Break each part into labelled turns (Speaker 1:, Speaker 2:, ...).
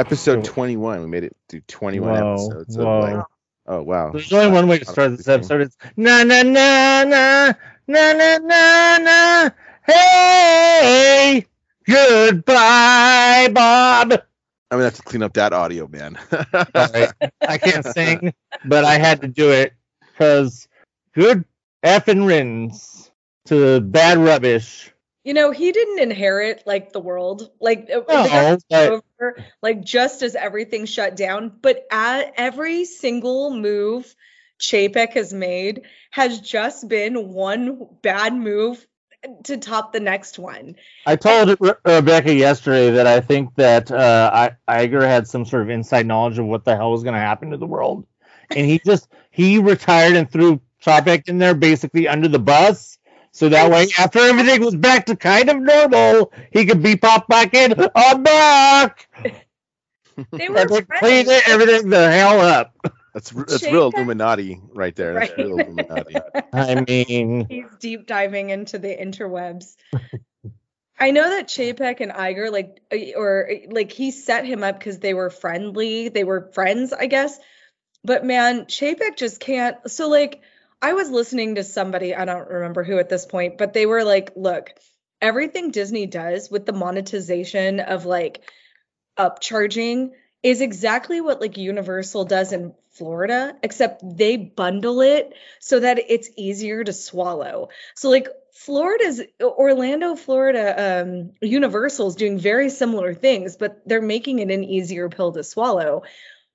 Speaker 1: Episode 21. We made it through 21
Speaker 2: Whoa,
Speaker 1: episodes.
Speaker 2: whoa.
Speaker 1: Like, oh wow.
Speaker 2: There's only one way to start this episode. It's na na na na na na na na. Hey, goodbye, Bob.
Speaker 1: I'm gonna have to clean up that audio, man.
Speaker 2: Sorry, I can't sing, but I had to do it because good effing riddance to bad rubbish.
Speaker 3: You know, he didn't inherit like the world, like uh,
Speaker 2: No, but-
Speaker 3: over, like just as everything shut down. But at every single move Chapek has made has just been one bad move to top the next one.
Speaker 2: I told Re- Rebecca yesterday that I think that uh, I- Iger had some sort of inside knowledge of what the hell was going to happen to the world, and he just he retired and threw Chapek in there basically under the bus, so that way after everything was back to kind of normal, he could be popped back in. I'm back.
Speaker 3: They were
Speaker 2: And they cleaned it, everything the hell up.
Speaker 1: that's that's real
Speaker 3: Chapek-
Speaker 1: Illuminati right there. That's real Illuminati.
Speaker 2: I mean,
Speaker 3: He's deep diving into the interwebs. I know that Chapek and Iger like uh, or uh, like he set him up because they were friendly. They were friends, I guess. But man, Chapek just can't. So like I was listening to somebody, I don't remember who at this point, but they were like, look, everything Disney does with the monetization of like upcharging is exactly what like Universal does in Florida, except they bundle it so that it's easier to swallow. So like Florida's Orlando, Florida, um, Universal's doing very similar things, but they're making it an easier pill to swallow.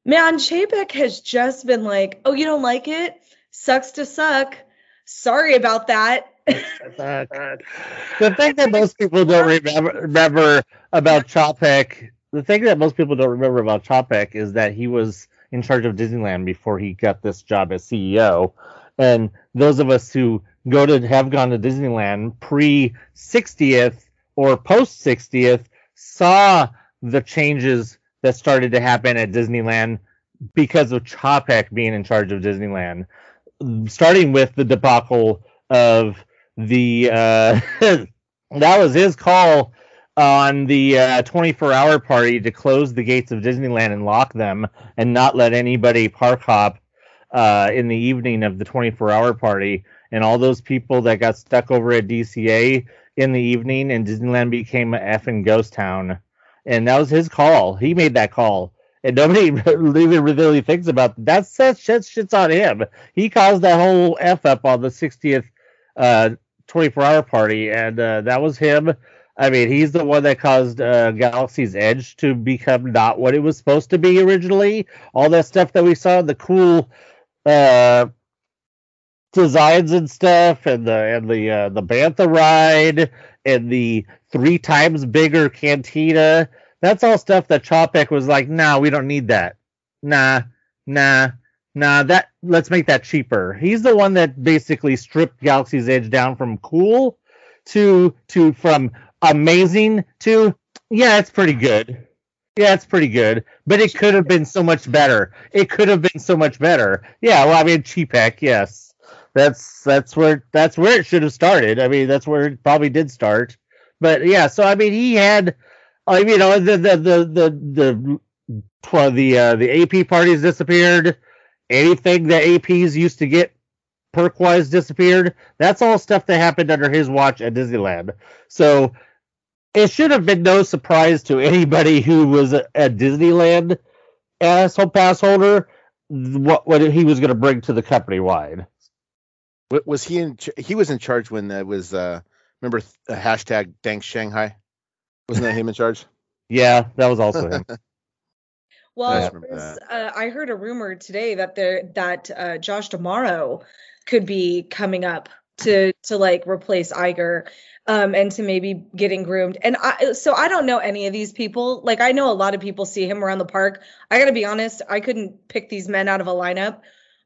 Speaker 3: Man, Chapek has just been like, oh, you don't like it? Sucks to suck. Sorry about that.
Speaker 2: the thing that most people don't remember, remember about Chapek, the thing that most people don't remember about Chapek is that he was in charge of Disneyland before he got this job as CEO. And those of us who go to have gone to Disneyland pre 60th or post 60th saw the changes that started to happen at Disneyland because of Chapek being in charge of Disneyland. Starting with the debacle of the uh, that was his call on the uh, 24 hour party to close the gates of Disneyland and lock them and not let anybody park hop uh, in the evening of the 24 hour party. And all those people that got stuck over at DCA in the evening and Disneyland became a effing ghost town. And that was his call. He made that call. And nobody really really thinks about that's that shit, shit's on him. He caused that whole f up on the 60th uh, 24 hour party, and uh, that was him. I mean, he's the one that caused uh, Galaxy's Edge to become not what it was supposed to be originally. All that stuff that we saw, the cool uh, designs and stuff, and the and the uh, the Bantha ride, and the three times bigger cantina. That's all stuff that Chapek was like, nah, we don't need that. Nah, nah, nah. That let's make that cheaper. He's the one that basically stripped Galaxy's Edge down from cool to to from amazing to yeah, it's pretty good. Yeah, it's pretty good, but it could have been so much better. It could have been so much better. Yeah, well, I mean, Cheapek, yes, that's that's where that's where it should have started. I mean, that's where it probably did start. But yeah, so I mean, he had, I mean, you know, the the the the the the uh, the AP parties disappeared. Anything that APs used to get perk wise disappeared. That's all stuff that happened under his watch at Disneyland. So it should have been no surprise to anybody who was a, a Disneyland asshole pass holder what what he was going to bring to the company wide.
Speaker 1: Was he in? He was in charge when that was. uh Remember uh, hashtag Thanks Shanghai? Wasn't that him in charge?
Speaker 2: Yeah, that was also him.
Speaker 3: Well,
Speaker 1: I
Speaker 3: uh, I heard a rumor today that there that uh, Josh D'Amaro could be coming up to to like replace Iger, um, and to maybe getting groomed. And I so I don't know any of these people. Like I know a lot of people see him around the park. I got to be honest, I couldn't pick these men out of a lineup.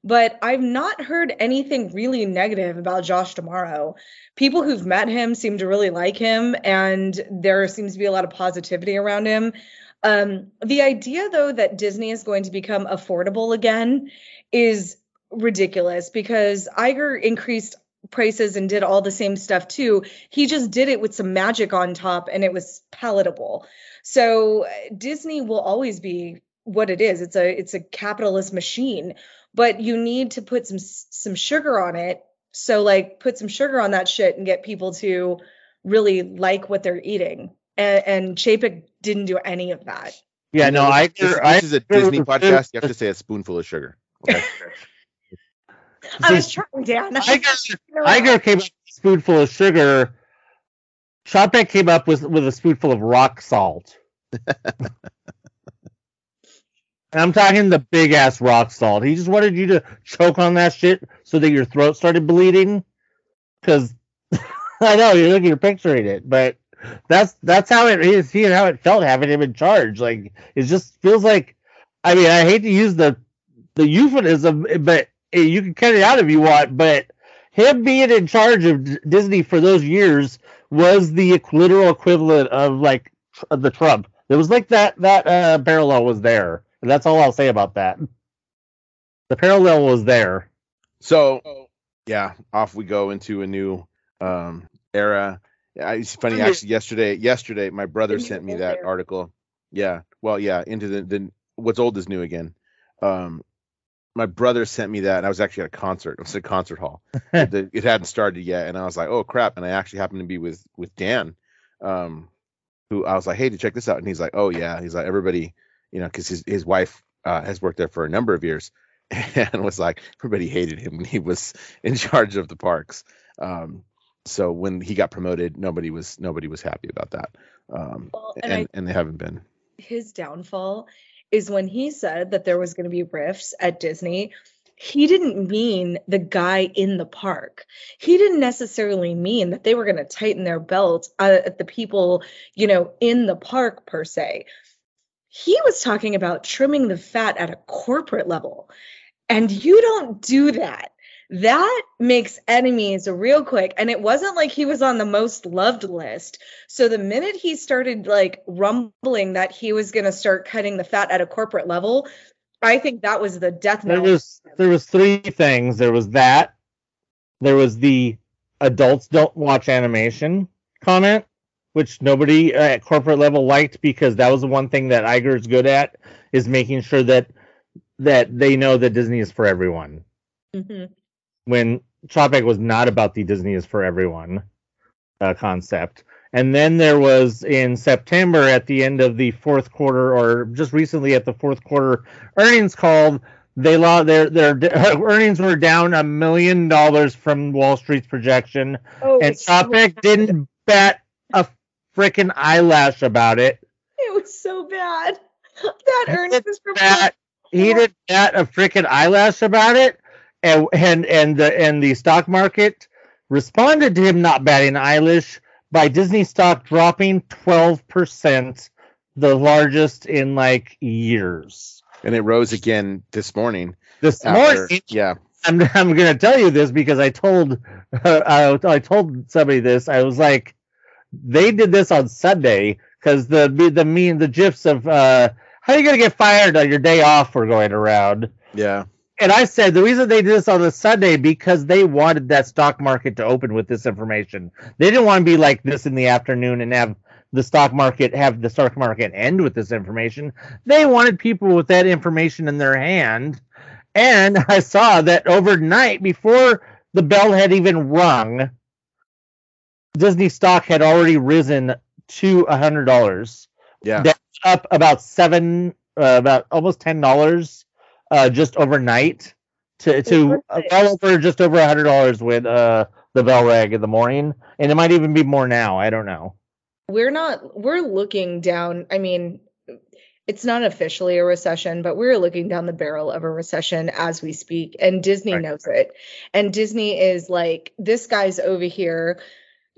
Speaker 3: But I've not heard anything really negative about Josh D'Amaro. People who've met him seem to really like him, and there seems to be a lot of positivity around him. Um, the idea, though, that Disney is going to become affordable again is ridiculous because Iger increased prices and did all the same stuff too. He just did it with some magic on top and it was palatable. So Disney will always be what it is. It's a it's a capitalist machine, but you need to put some some sugar on it. So like put some sugar on that shit and get people to really like what they're eating. And, and Chapek didn't do any of that.
Speaker 2: Yeah, no, I.
Speaker 1: This,
Speaker 2: I
Speaker 1: this is a Disney podcast. You have to say a spoonful of sugar. Okay.
Speaker 3: I was trying, Dan.
Speaker 2: Iger, Iger came up with a spoonful of sugar. Chapek came up with with a spoonful of rock salt. and I'm talking the big ass rock salt. He just wanted you to choke on that shit so that your throat started bleeding. Because I know you're looking, you're picturing it, but that's that's how it is. He how it felt having him in charge. Like it just feels like. I mean, I hate to use the the euphemism, but you can cut it out if you want. But him being in charge of Disney for those years was the literal equivalent of like the Trump. It was like that that uh, parallel was there. And that's all I'll say about that. The parallel was there.
Speaker 1: So, yeah, off we go into a new um, era. It's funny, actually. Yesterday, yesterday, my brother
Speaker 3: The
Speaker 1: sent me that
Speaker 3: era.
Speaker 1: article. Yeah, well, yeah, into the, the what's old is new again. Um, my brother sent me that. And I was actually at a concert. I was at a concert hall. the, it hadn't started yet, and I was like, "Oh crap!" And I actually happened to be with with Dan, um, who I was like, "Hey, to check this out," and he's like, "Oh yeah," he's like, "Everybody, you know, because his his wife uh, has worked there for a number of years." And was like everybody hated him when he was in charge of the parks. Um, so when he got promoted, nobody was nobody was happy about that. Um,
Speaker 3: Well,
Speaker 1: and
Speaker 3: and I
Speaker 1: and they haven't been.
Speaker 3: his downfall is when he said that there was going to be rifts at Disney. He didn't mean the guy in the park. He didn't necessarily mean that they were going to tighten their belts uh, at the people, you know, in the park per se. He was talking about trimming the fat at a corporate level. And you don't do that. That makes enemies real quick. And it wasn't like he was on the most loved list. So the minute he started like rumbling that he was going to start cutting the fat at a corporate level, I think that was the death
Speaker 2: There was there was three things. There was that. There was the adults don't watch animation comment, which nobody uh, at corporate level liked because that was the one thing that Iger is good at is making sure that that they know that Disney is for everyone.
Speaker 3: Mhm.
Speaker 2: When Chapek was not about the Disney is for everyone uh, concept. And then there was in September at the end of the fourth quarter, or just recently at the fourth quarter earnings call, they lost their their earnings were down a million dollars from Wall Street's projection,
Speaker 3: Oh,
Speaker 2: and
Speaker 3: Chapek
Speaker 2: didn't bat a freaking eyelash about it.
Speaker 3: It was so bad. That
Speaker 2: He
Speaker 3: earnings
Speaker 2: did
Speaker 3: report.
Speaker 2: bat he didn't bat a freaking eyelash about it, and and and the and the stock market responded to him not batting an eyelash by Disney stock dropping twelve percent, the largest in like years.
Speaker 1: And it rose again this morning.
Speaker 2: This
Speaker 1: After,
Speaker 2: morning,
Speaker 1: yeah,
Speaker 2: I'm I'm gonna tell you this because I told uh, I, I told somebody this. I was like, they did this on Sunday because the the meme the gifs of uh how are you gonna get fired on your day off were going around.
Speaker 1: yeah,
Speaker 2: And I said the reason they did this on the Sunday because they wanted that stock market to open with this information. They didn't want to be like this in the afternoon and have the stock market have the stock market end with this information. They wanted people with that information in their hand. And I saw that overnight before the bell had even rung, Disney stock had already risen to a hundred dollars
Speaker 1: yeah.
Speaker 2: That- up about seven, uh, about almost ten dollars, uh, just overnight to to uh, well over just over a hundred dollars with uh the bell rag in the morning, and it might even be more now. I don't know.
Speaker 3: we're not we're looking down i mean it's not officially a recession but we're looking down the barrel of a recession as we speak and disney
Speaker 2: Right.
Speaker 3: knows it and disney is like this guy's over here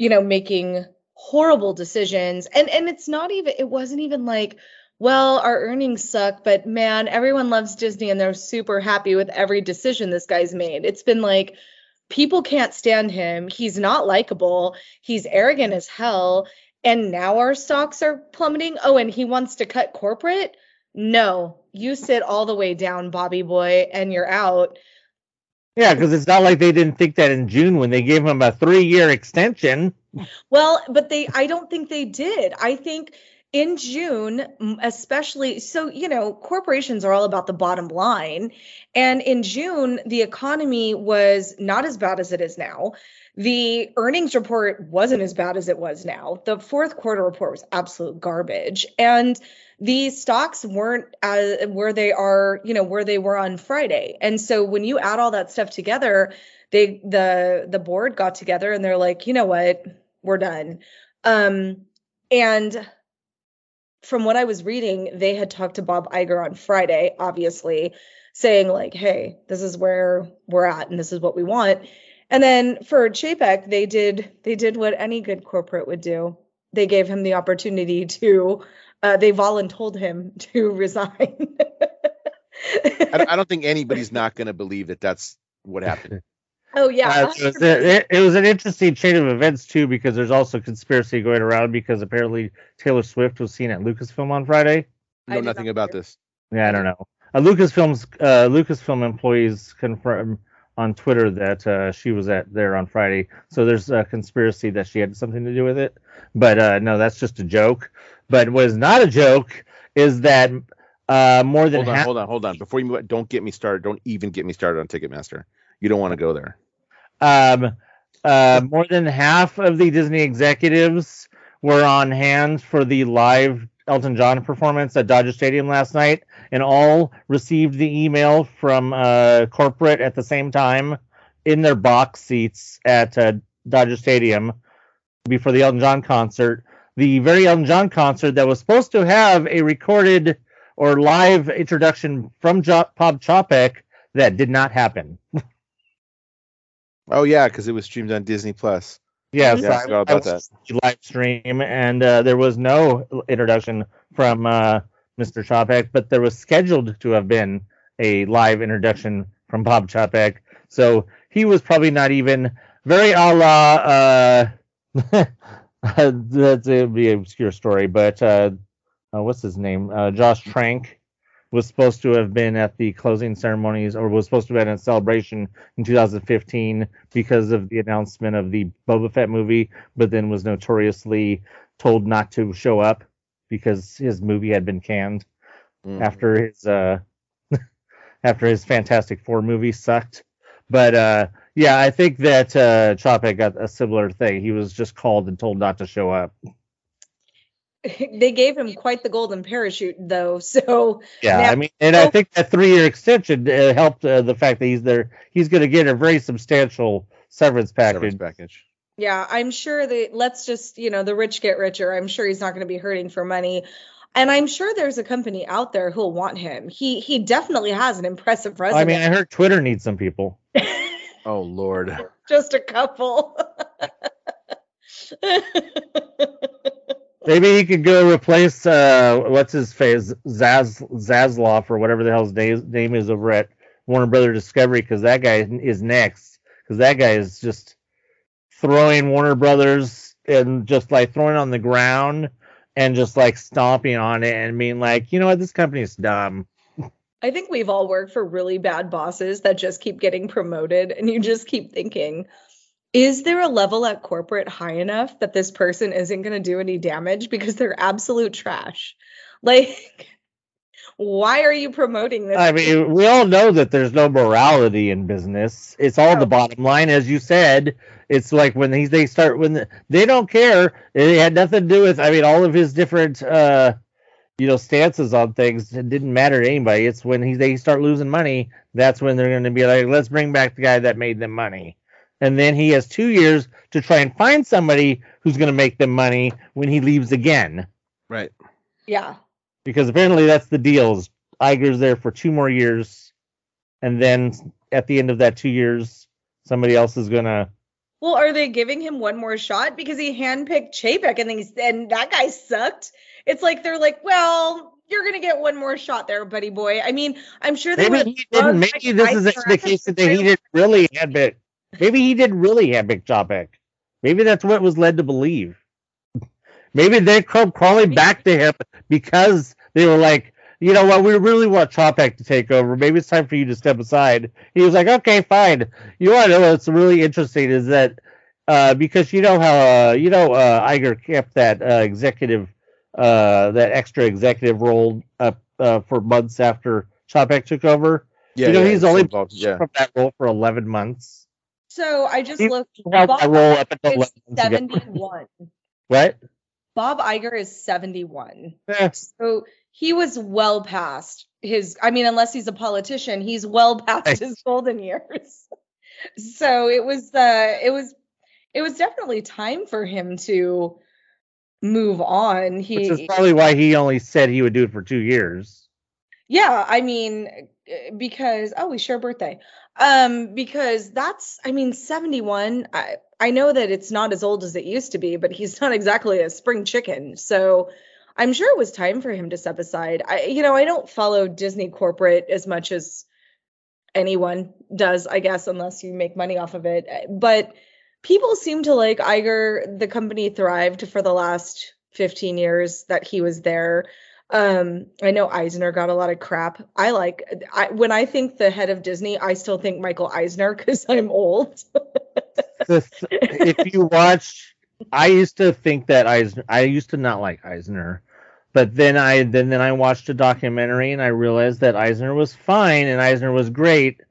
Speaker 3: you know making horrible decisions and and it's not even it wasn't even like well our earnings suck but man everyone loves disney and they're super happy with every decision this guy's made it's been like people can't stand him he's not likable he's arrogant as hell and now our stocks are plummeting. Oh, and he wants to cut corporate? No, you sit all the way down, Bobby boy, and you're out.
Speaker 2: Yeah, because it's not like they didn't think that in June when they gave him a three-year extension.
Speaker 3: Well, but they I don't think they did. I think in June, especially so you know, corporations are all about the bottom line. And in June, the economy was not as bad as it is now. The earnings report wasn't as bad as it was now. The fourth quarter report was absolute garbage. And the stocks weren't as where they are, you know, where they were on Friday. And so when you add all that stuff together, they the the board got together and they're like, you know what, we're done. Um, and from what I was reading, they had talked to Bob Iger on Friday, obviously, saying like, "Hey, this is where we're at, and this is what we want." And then for Chapek, they did they did what any good corporate would do. They gave him the opportunity to. Uh, they voluntold him to resign.
Speaker 1: I, don't- I don't think anybody's not going to believe that that's what happened.
Speaker 3: oh yeah,
Speaker 2: Uh, it, was, it, it was an interesting chain of events too because there's also conspiracy going around because apparently Taylor Swift was seen at Lucasfilm on Friday.
Speaker 3: I
Speaker 1: Know nothing
Speaker 3: not
Speaker 1: about
Speaker 3: hear.
Speaker 1: this.
Speaker 2: Yeah, I don't know. Uh, Lucasfilm's uh, Lucasfilm employees confirm on Twitter that uh, she was at there on Friday. So there's a conspiracy that she had something to do with it. But uh, no, that's just a joke. But what is not a joke is that uh, more than
Speaker 1: Hold on,
Speaker 2: half.
Speaker 1: hold on, hold on. Before you move, don't get me started. Don't even get me started on Ticketmaster. You don't want to go there.
Speaker 2: um, uh, more than half of the Disney executives were on hand for the live Elton John performance at Dodger Stadium last night, and all received the email from uh, corporate at the same time in their box seats at uh, Dodger Stadium before the Elton John concert. The very Elton John concert that was supposed to have a recorded or live introduction from jo- Bob Chapek that did not happen.
Speaker 1: Oh yeah, because it was streamed on Disney Plus.
Speaker 2: Yeah, so
Speaker 1: Yeah, I
Speaker 2: I,
Speaker 1: forgot
Speaker 2: I
Speaker 1: about
Speaker 2: watched the live stream, and uh, there was no introduction from uh, Mr. Chapek, but there was scheduled to have been a live introduction from Bob Chapek. So he was probably not even very a la. Uh, that's a be an obscure story, but uh, uh, what's his name? Uh, Josh Trank was supposed to have been at the closing ceremonies, or was supposed to have been at a celebration in 2015 because of the announcement of the Boba Fett movie, but then was notoriously told not to show up because his movie had been canned
Speaker 1: Mm.
Speaker 2: after his uh after his Fantastic Four movie sucked. But uh yeah, I think that uh Chapek got a similar thing. He was just called and told not to show up.
Speaker 3: they gave him quite the golden parachute though. So
Speaker 2: Yeah,
Speaker 3: Now-
Speaker 2: I mean, and I think that three-year extension uh, helped uh, the fact that he's there. He's going to get a very substantial severance package.
Speaker 1: Severance package.
Speaker 3: Yeah, I'm sure that let's just, you know, the rich get richer. I'm sure he's not going to be hurting for money. And I'm sure there's a company out there who'll want him. He he definitely has an impressive resume.
Speaker 2: I mean, I heard Twitter needs some people.
Speaker 1: Oh lord.
Speaker 3: just a couple.
Speaker 2: Maybe he could go replace uh, what's his face, Zaz Zaslav or whatever the hell his name, name is over at Warner Brother Discovery, because that guy is next. Because that guy is just throwing Warner Brothers and just like throwing on the ground and just like stomping on it and being like, you know what, this company is dumb.
Speaker 3: I think we've all worked for really bad bosses that just keep getting promoted and you just keep thinking, is there a level at corporate high enough that this person isn't going to do any damage because they're absolute trash? Like why are you promoting this?
Speaker 2: I mean, we all know that there's no morality in business. It's all the bottom line, as you said. It's like when these they start when the, they don't care. It had nothing to do with. I mean, all of his different, uh, you know, stances on things it didn't matter to anybody. It's when he they start losing money. That's when they're going to be like, let's bring back the guy that made them money. And then he has two years to try and find somebody who's going to make them money when he leaves again
Speaker 1: Right.
Speaker 3: yeah.
Speaker 2: Because apparently that's the deal. is Iger's there for two more years, and then at the end of that two years, somebody else is gonna.
Speaker 3: Well, are they giving him one more shot because he handpicked Chapek and then he's, and that guy sucked? It's like they're like, well, you're gonna get one more shot there, buddy boy. I mean, I'm sure they
Speaker 2: Maybe he didn't. Maybe this is an
Speaker 3: Tyson
Speaker 2: indication that he didn't really handpick. Maybe he didn't really handpick Chapek. Maybe that's what was led to believe. Maybe they're craw- crawling back to him because they were like, you know what, we really want Chapek to take over. Maybe it's time for you to step aside. He was like, okay, fine. You want to know what's really interesting is that uh, because you know how uh, you know uh, Iger kept that uh, executive uh, that extra executive role up uh, for months after Chapek took over.
Speaker 1: Yeah,
Speaker 2: you know,
Speaker 1: yeah,
Speaker 2: he's only
Speaker 1: involved- yeah.
Speaker 2: from that role for 11 months.
Speaker 3: So I just
Speaker 2: He
Speaker 3: looked.
Speaker 2: held
Speaker 3: Bob
Speaker 2: that role up until
Speaker 3: Iger is
Speaker 2: 11 months ago.
Speaker 3: 71.
Speaker 2: What?
Speaker 3: Bob Iger is 71.
Speaker 2: Eh,
Speaker 3: So he was well past his, I mean, unless he's a politician, he's well past
Speaker 2: Right.
Speaker 3: his golden years. so it was, uh, it was, it was definitely time for him to move on.
Speaker 2: which is probably why he only said he would do it for two years.
Speaker 3: yeah, I mean, uh, because, oh, we share birthday. Um, because that's, I mean, 71, I, I know that it's not as old as it used to be, but he's not exactly a spring chicken. So I'm sure it was time for him to step aside. I, you know, I don't follow Disney corporate as much as anyone does, I guess, unless you make money off of it. But people seem to like Iger. The company thrived for the last 15 years that he was there. Um, I know Eisner got a lot of crap. I like I, when I think the head of Disney, I still think Michael Eisner because I'm old.
Speaker 2: The th- if you watch, I used to think that Eisner, I used to not like Eisner, but then I then then I watched a documentary and I realized that Eisner was fine and Eisner was great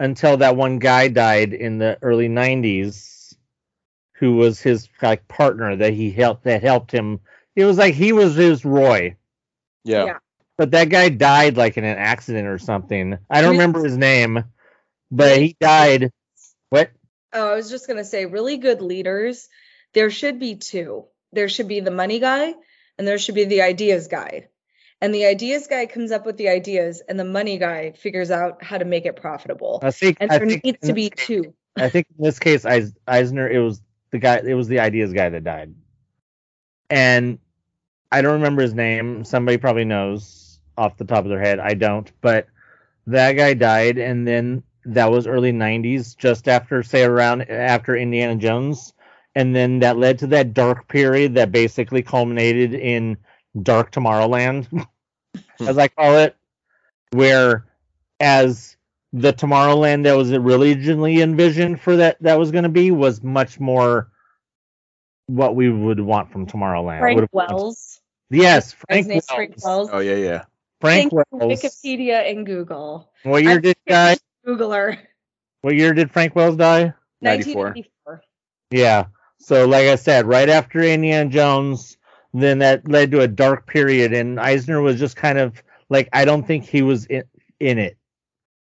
Speaker 2: until that one guy died in the early '90s, who was his like partner that he helped that helped him. It was like he was his Roy.
Speaker 1: Yeah.
Speaker 3: Yeah.
Speaker 2: But that guy died like in an accident or something. I don't remember his name, but he died. What?
Speaker 3: Oh, I was just gonna say, really good leaders. There should be two. There should be the money guy, and there should be the ideas guy. And the ideas guy comes up with the ideas, and the money guy figures out how to make it profitable.
Speaker 2: I think.
Speaker 3: And there
Speaker 2: think
Speaker 3: needs to be
Speaker 2: case-
Speaker 3: two.
Speaker 2: I think in this case, Eisner, it was the guy. It was the ideas guy that died, and I don't remember his name. Somebody probably knows off the top of their head. I don't, but that guy died, and then that was early '90s, just after, say, around after Indiana Jones, and then that led to that dark period that basically culminated in Dark Tomorrowland, as I call it, where as the Tomorrowland that was originally envisioned for that that was going to be was much more what we would want from Tomorrowland.
Speaker 3: Frank
Speaker 2: Would've-
Speaker 3: Wells.
Speaker 2: Yes, Frank Wells.
Speaker 3: Frank Wells.
Speaker 1: Oh yeah, yeah.
Speaker 2: Frank
Speaker 3: Thank
Speaker 2: Wells.
Speaker 3: Wikipedia and Google.
Speaker 2: What year
Speaker 3: I'm
Speaker 2: did guy?
Speaker 3: Googler.
Speaker 2: What year did Frank Wells die?
Speaker 1: 94.
Speaker 3: 1994.
Speaker 2: Yeah. So like I said, right after Indiana Jones, then that led to a dark period, and Eisner was just kind of like I don't think he was in, in it.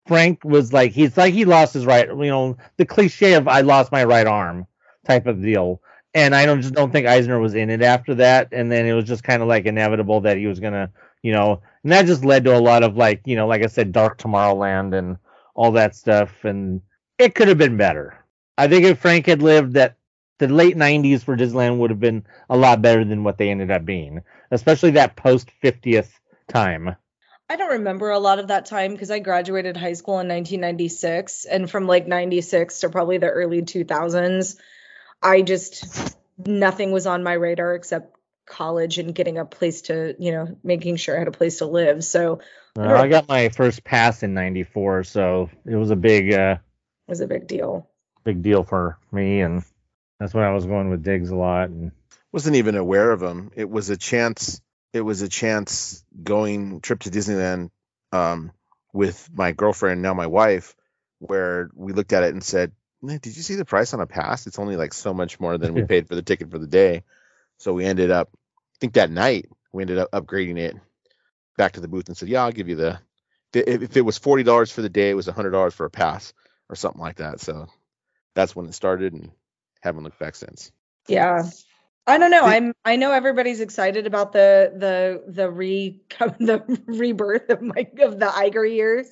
Speaker 2: Frank was like he's like he lost his right, you know, the cliche of I lost my right arm type of deal. And I don't just don't think Eisner was in it after that, and then it was just kind of like inevitable that he was gonna, you know, and that just led to a lot of like, you know, like I said, Dark Tomorrowland and all that stuff, and it could have been better. I think if Frank had lived that the late 90s for Disneyland would have been a lot better than what they ended up being, especially that post 50th time.
Speaker 3: I don't remember a lot of that time because I graduated high school in 1996, and from like 96 to probably the early 2000s, I just nothing was on my radar except college and getting a place to, you know, making sure I had a place to live. So
Speaker 2: Uh, I got my first pass in 94, so it was a big uh,
Speaker 3: it was a big deal.
Speaker 2: big deal for me and that's when I was going with Diggs a lot and
Speaker 1: Wasn't even aware of him. It was a chance. It was a chance going trip to Disneyland um, with my girlfriend, now my wife, where we looked at it and said, "Did you see the price on a pass? It's only like so much more than we paid for the ticket for the day." So we ended up, I think that night we ended up upgrading it back to the booth and said, "Yeah, I'll give you the." If it was forty dollars for the day, it was hundred dollars for a pass or something like that. So that's when it started, and haven't looked back since.
Speaker 3: Yeah. I don't know. I'm I know everybody's excited about the the the re the rebirth of my of the Iger years.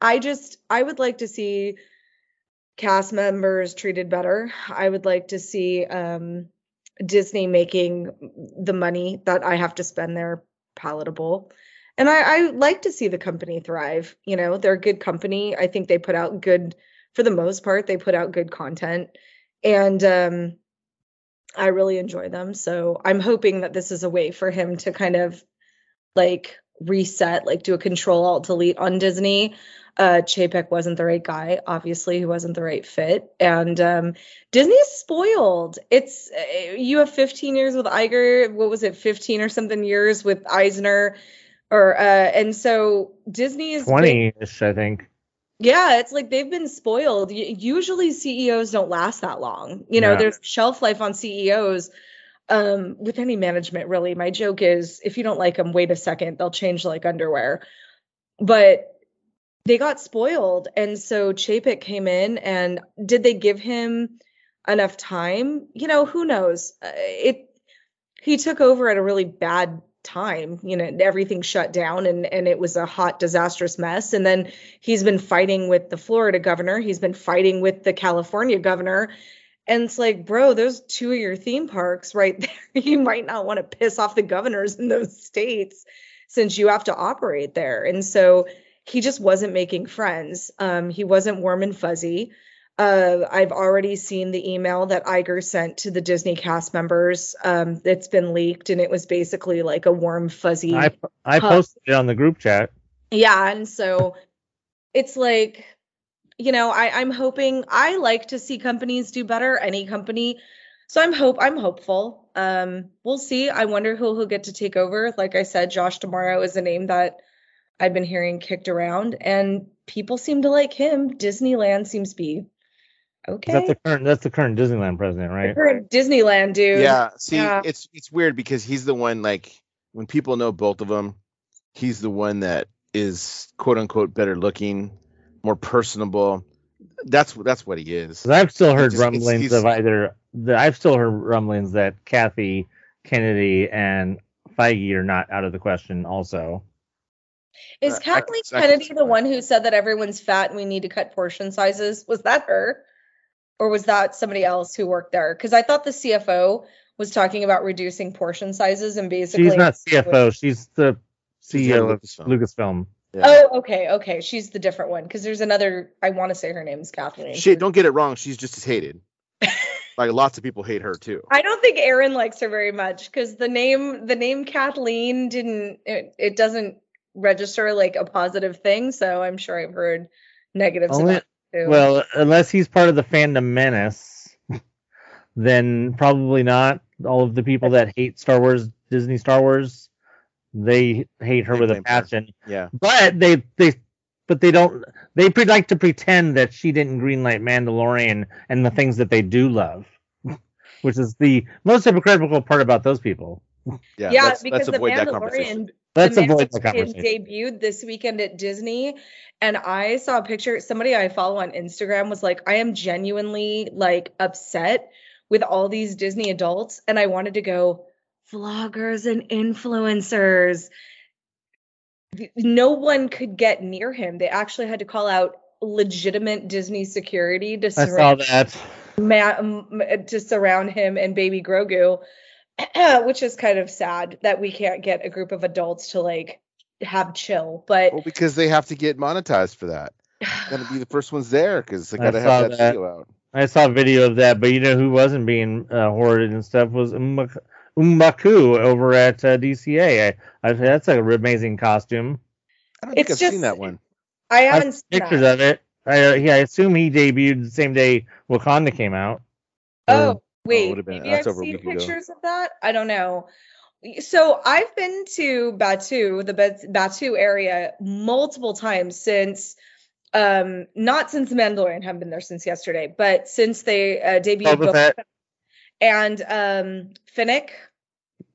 Speaker 3: I just I would like to see cast members treated better. I would like to see um Disney making the money that I have to spend there palatable. And I, I like to see the company thrive. You know, they're a good company. I think they put out good for the most part, they put out good content. And um I really enjoy them. So I'm hoping that this is a way for him to kind of like reset, like do a control alt delete on Disney. Uh, Chapek wasn't the right guy. Obviously, he wasn't the right fit. And um, Disney's spoiled. It's uh, you have 15 years with Iger. What was it, 15 or something years with Eisner, or uh, and so Disney is
Speaker 2: 20ish, I think.
Speaker 3: Yeah, it's like they've been spoiled. Usually CEOs don't last that long. You know,
Speaker 2: Yeah.
Speaker 3: there's shelf life on CEOs um with any management really. My joke is if you don't like them, wait a second, they'll change like underwear. But they got spoiled and so Chapek came in and did they give him enough time? You know, who knows. Uh, It he took over at a really bad time you know everything shut down and and it was a hot disastrous mess. And then he's been fighting with the Florida governor. He's been fighting with the California governor. And it's like bro those two of your theme parks right there you might not want to piss off the governors in those states since you have to operate there. And so he just wasn't making friends. Um he wasn't warm and fuzzy uh, I've already seen the email that Iger sent to the Disney cast members. Um, it's been leaked, and it was basically like a warm, fuzzy.
Speaker 2: I I posted it on the group chat.
Speaker 3: Yeah, and so it's like, you know, I, I'm hoping I like to see companies do better, any company. So I'm hope I'm hopeful. Um, we'll see. I wonder who he'll get to take over. Like I said, Josh D'Amaro is a name that I've been hearing kicked around, and people seem to like him. Disneyland seems to be okay.
Speaker 2: That's the current that's the current Disneyland president, right?
Speaker 3: We're in Disneyland, dude.
Speaker 1: Yeah, see,
Speaker 3: Yeah.
Speaker 1: it's it's weird because he's the one like when people know both of them, he's the one that is quote unquote better looking, more personable. That's that's what he is.
Speaker 2: I've still heard
Speaker 1: just- it's-
Speaker 2: rumblings
Speaker 1: he's-
Speaker 2: of either the, I've still heard rumblings that Kathy Kennedy and Feige are not out of the question also.
Speaker 3: Is
Speaker 1: Uh,
Speaker 3: Kathleen
Speaker 1: I can
Speaker 3: Kennedy
Speaker 1: see
Speaker 3: the one who said that everyone's fat and we need to cut portion sizes? Was that her? Or was that somebody else who worked there? Because I thought the CFO was talking about reducing portion sizes and basically.
Speaker 2: She's not CFO, she's the
Speaker 1: She's the head
Speaker 2: CEO
Speaker 1: of
Speaker 2: of
Speaker 1: Lucasfilm.
Speaker 2: Lucasfilm.
Speaker 1: Yeah.
Speaker 3: Oh, okay, okay. She's the different one. Because there's another, I want to say her name's Kathleen.
Speaker 1: Shit, don't get it wrong. She's just as hated. like lots of people hate her too.
Speaker 3: I don't think Aaron likes her very much because the name the name Kathleen didn't it, it doesn't register like a positive thing. So I'm sure I've heard negatives
Speaker 2: Only-
Speaker 3: about it too.
Speaker 2: Well, unless he's part of the fandom menace, then probably not. All of the people that hate Star Wars, Disney Star Wars, they hate her
Speaker 1: They
Speaker 2: with a
Speaker 1: blame her.
Speaker 2: passion.
Speaker 1: Yeah.
Speaker 2: But they they but they don't they pre- like to pretend that she didn't greenlight Mandalorian and the things that they do love. Which is the most hypocritical part about those people.
Speaker 1: Yeah.
Speaker 3: yeah,
Speaker 1: let's,
Speaker 3: because
Speaker 1: let's
Speaker 3: the
Speaker 1: avoid that conversation.
Speaker 3: Mandalorian
Speaker 2: Let's
Speaker 3: the
Speaker 2: avoid the conversation.
Speaker 3: debuted this weekend at Disney, and I saw a picture. Somebody I follow on Instagram was like, "I am genuinely like upset with all these Disney adults," and I wanted to go vloggers and influencers. No one could get near him. They actually had to call out legitimate Disney security to
Speaker 2: I saw
Speaker 3: surround
Speaker 2: that.
Speaker 3: ma- to surround him and baby Grogu, which is kind of sad that we can't get a group of adults to like have chill. But
Speaker 1: Well, because they have to get monetized for that. Gotta be the first ones there because they
Speaker 2: I
Speaker 1: gotta
Speaker 2: saw
Speaker 1: have that,
Speaker 2: that.
Speaker 1: video out.
Speaker 2: I saw a video of that, but you know who wasn't being uh, hoarded and stuff was Ummak- M'Baku over at uh, DCA. I, I, that's a amazing costume.
Speaker 1: I don't think
Speaker 3: It's
Speaker 1: I've
Speaker 3: just-
Speaker 1: seen that one.
Speaker 3: I
Speaker 2: I
Speaker 3: haven't
Speaker 2: have
Speaker 3: seen
Speaker 2: pictures
Speaker 3: that.
Speaker 2: of it. I, uh, yeah, I assume he debuted the same day Wakanda came out.
Speaker 3: Oh wait,
Speaker 1: would've been-
Speaker 3: maybe I've seen
Speaker 1: week ago.
Speaker 3: pictures of that. I don't know. So I've been to Batuu, the Batuu area, multiple times since. Um, not since the Mandalorian. Haven't been there since yesterday, but since they uh, debuted
Speaker 2: Boba
Speaker 3: Boba
Speaker 2: Fett.
Speaker 3: Fett and um Fennec.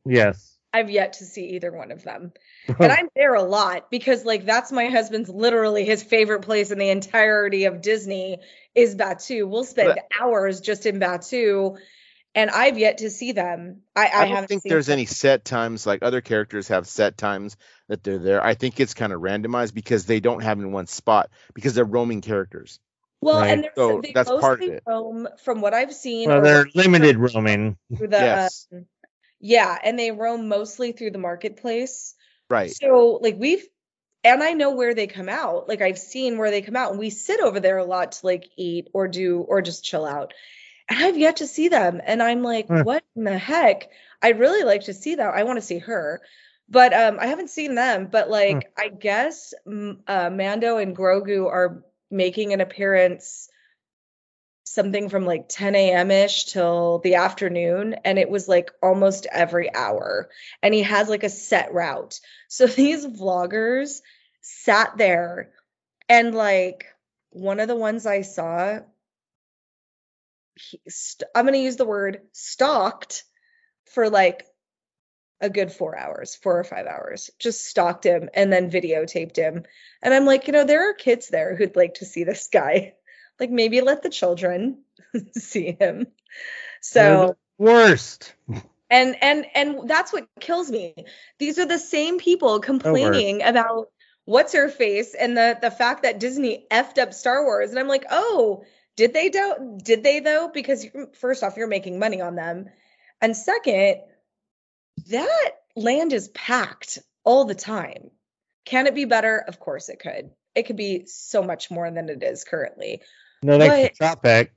Speaker 2: Yes.
Speaker 3: I've yet to see either one of them. and I'm there a lot because like that's my husband's literally his favorite place in the entirety of Disney is Batuu. We'll spend
Speaker 1: But-
Speaker 3: hours just in Batuu and I've yet to see them. I, I,
Speaker 1: I, don't think
Speaker 3: seen
Speaker 1: there's
Speaker 3: them.
Speaker 1: any set times like other characters have set times that they're there. I think it's kind of randomized because they don't have in one spot because they're roaming characters.
Speaker 3: well,
Speaker 2: Right.
Speaker 3: and
Speaker 1: So
Speaker 3: they
Speaker 1: that's
Speaker 3: mostly
Speaker 1: part of it.
Speaker 3: roam from what I've seen.
Speaker 2: well, they're limited roaming.
Speaker 3: the
Speaker 1: Yes.
Speaker 3: um, yeah, and they roam mostly through the marketplace.
Speaker 1: Right.
Speaker 3: So like we've and I know where they come out. Like I've seen where they come out and we sit over there a lot to like eat or do or just chill out. And I've yet to see them. And I'm like,
Speaker 2: Huh.
Speaker 3: what in the heck? I'd really like to see them. I want to see her. But um, I haven't seen them. But like, I guess uh, Mando and Grogu are making an appearance something from like 10 a.m. ish till the afternoon. And it was like almost every hour. And he has like a set route. So these vloggers sat there and like one of the ones I saw, he, st- I'm going to use the word stalked for like a good four hours, four or five hours, just stalked him and then videotaped him. And I'm like, you know, there are kids there who'd like to see this guy. Like maybe let the children see him. So
Speaker 2: Worst.
Speaker 3: and and and that's what kills me. These are the same people complaining about what's her face and the the fact that Disney effed up Star Wars. And I'm like, oh, did they do did they though? Because first off, you're making money on them. And second, that land is packed all the time. Can it be better? Of course it could. It could be so much more than it is currently.
Speaker 2: No thanks to Tropic.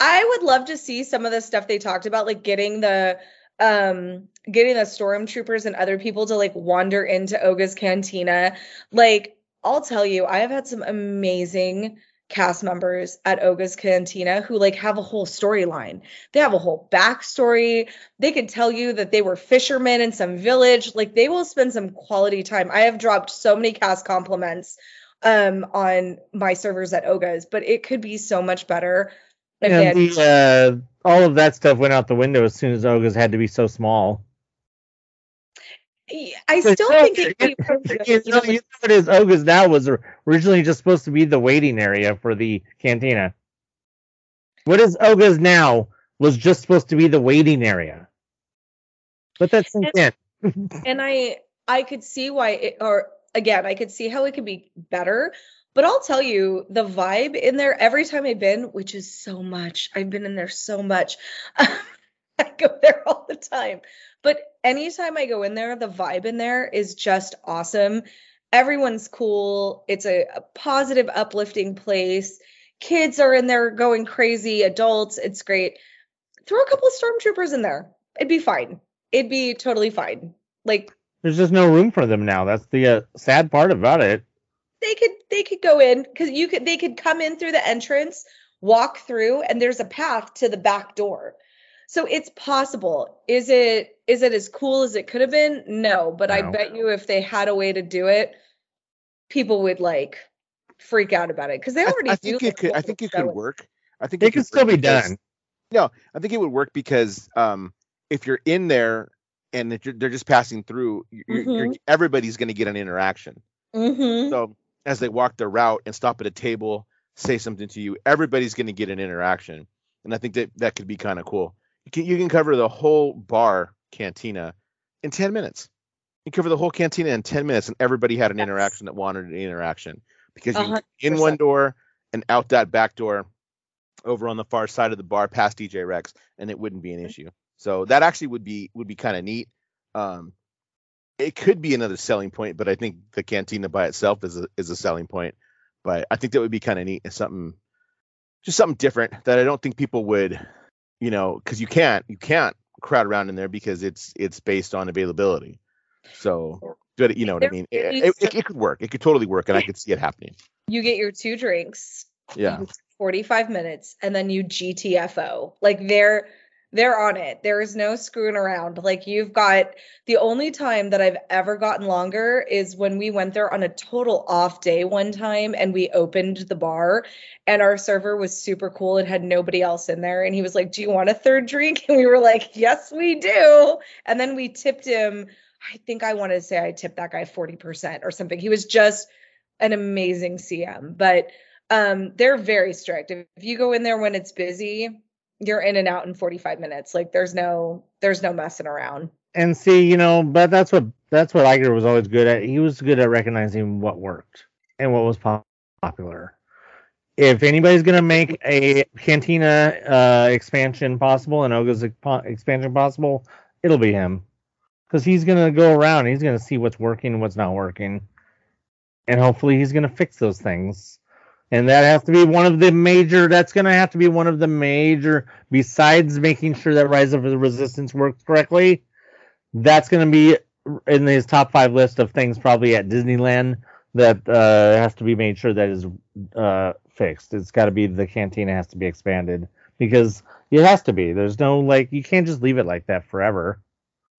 Speaker 3: I would love to see some of the stuff they talked about, like getting the um getting the stormtroopers and other people to like wander into Oga's cantina. Like, I'll tell you, I have had some amazing cast members at Oga's Cantina who like have a whole storyline. They have a whole backstory. They could tell you that they were fishermen in some village. Like they will spend some quality time. I have dropped so many cast compliments um on my servers at Oga's, but it could be so much better. if
Speaker 2: And
Speaker 3: had-
Speaker 2: the, uh, all of that stuff went out the window as soon as Oga's had to be so small.
Speaker 3: I still think it could be good,
Speaker 2: you know, you know what is oh, Oga's now was originally just supposed to be the waiting area for the cantina. What is Oga's now was just supposed to be the waiting area. But that's intent.
Speaker 3: and I I could see why it or again, I could see how it could be better. But I'll tell you, the vibe in there every time I've been, which is so much. I've been in there so much. I go there all the time. But anytime I go in there, the vibe in there is just awesome. Everyone's cool. It's a, a positive, uplifting place. Kids are in there going crazy, adults, it's great. Throw a couple of stormtroopers in there. It'd be fine. It'd be totally fine. Like
Speaker 2: There's just no room for them now. That's the uh, sad part about it.
Speaker 3: they could they could go in because you could they could come in through the entrance walk through and there's a path to the back door so it's possible is it is it as cool as it could have been no but i bet you if they had a way to do it people would like freak out about it because they
Speaker 1: I,
Speaker 3: already
Speaker 1: I
Speaker 3: do
Speaker 1: think
Speaker 3: like,
Speaker 1: it could. I think it could
Speaker 3: shows.
Speaker 1: work. I think
Speaker 2: It
Speaker 1: could
Speaker 2: can still be
Speaker 1: because-
Speaker 2: done.
Speaker 1: No, I think it would work because um, if you're in there and if you're, they're just passing through, you're, you're,
Speaker 3: Mhm.
Speaker 1: everybody's going to get an interaction.
Speaker 3: Mhm.
Speaker 1: So as they walk their route and stop at a table, say something to you, everybody's going to get an interaction, and I think that that could be kind of cool. You can you can cover the whole bar cantina in ten minutes. You cover the whole cantina in ten minutes, and everybody had an
Speaker 3: Yes.
Speaker 1: interaction that wanted an interaction because you in one door and out that back door, over on the far side of the bar past DJ Rex, and it wouldn't be an issue. So that actually would be would be kind of neat. Um, it could be another selling point, but I think the cantina by itself is a is a selling point. But I think that would be kind of neat. and something, just something different that I don't think people would, you know, because you can't you can't crowd around in there because it's it's based on availability. So, but you know what I mean. It, it, it could work. It could totally work, and I could see it happening.
Speaker 3: you get your two drinks
Speaker 1: Yeah.
Speaker 3: 45 minutes and then you GTFO. Like they're they're on it. There is no screwing around. Like you've got the only time that I've ever gotten longer is when we went there on a total off day one time and we opened the bar and our server was super cool and had nobody else in there and he was like, "Do you want a third drink?" And we were like, "Yes, we do." And then we tipped him I think I wanted to say I tipped that guy 40% or something. He was just an amazing CM, but um they're very strict if you go in there when it's busy you're in and out in 45 minutes like there's no there's no messing around
Speaker 2: And see, you know, but that's what that's what Iger was always good at. He was good at recognizing what worked and what was popular. If anybody's gonna make a Cantina uh, expansion possible and Oga's expansion possible, it'll be him, because he's gonna go around. He's gonna see what's working and what's not working, and hopefully he's gonna fix those things. And that has to be one of the major. That's gonna have to be one of the major. Besides making sure that Rise of the Resistance works correctly, that's going to be in his top five list of things probably at Disneyland that uh, has to be made sure that is uh, fixed. It's got to be the cantina has to be expanded because it has to be. There's no like you can't just leave it like that forever.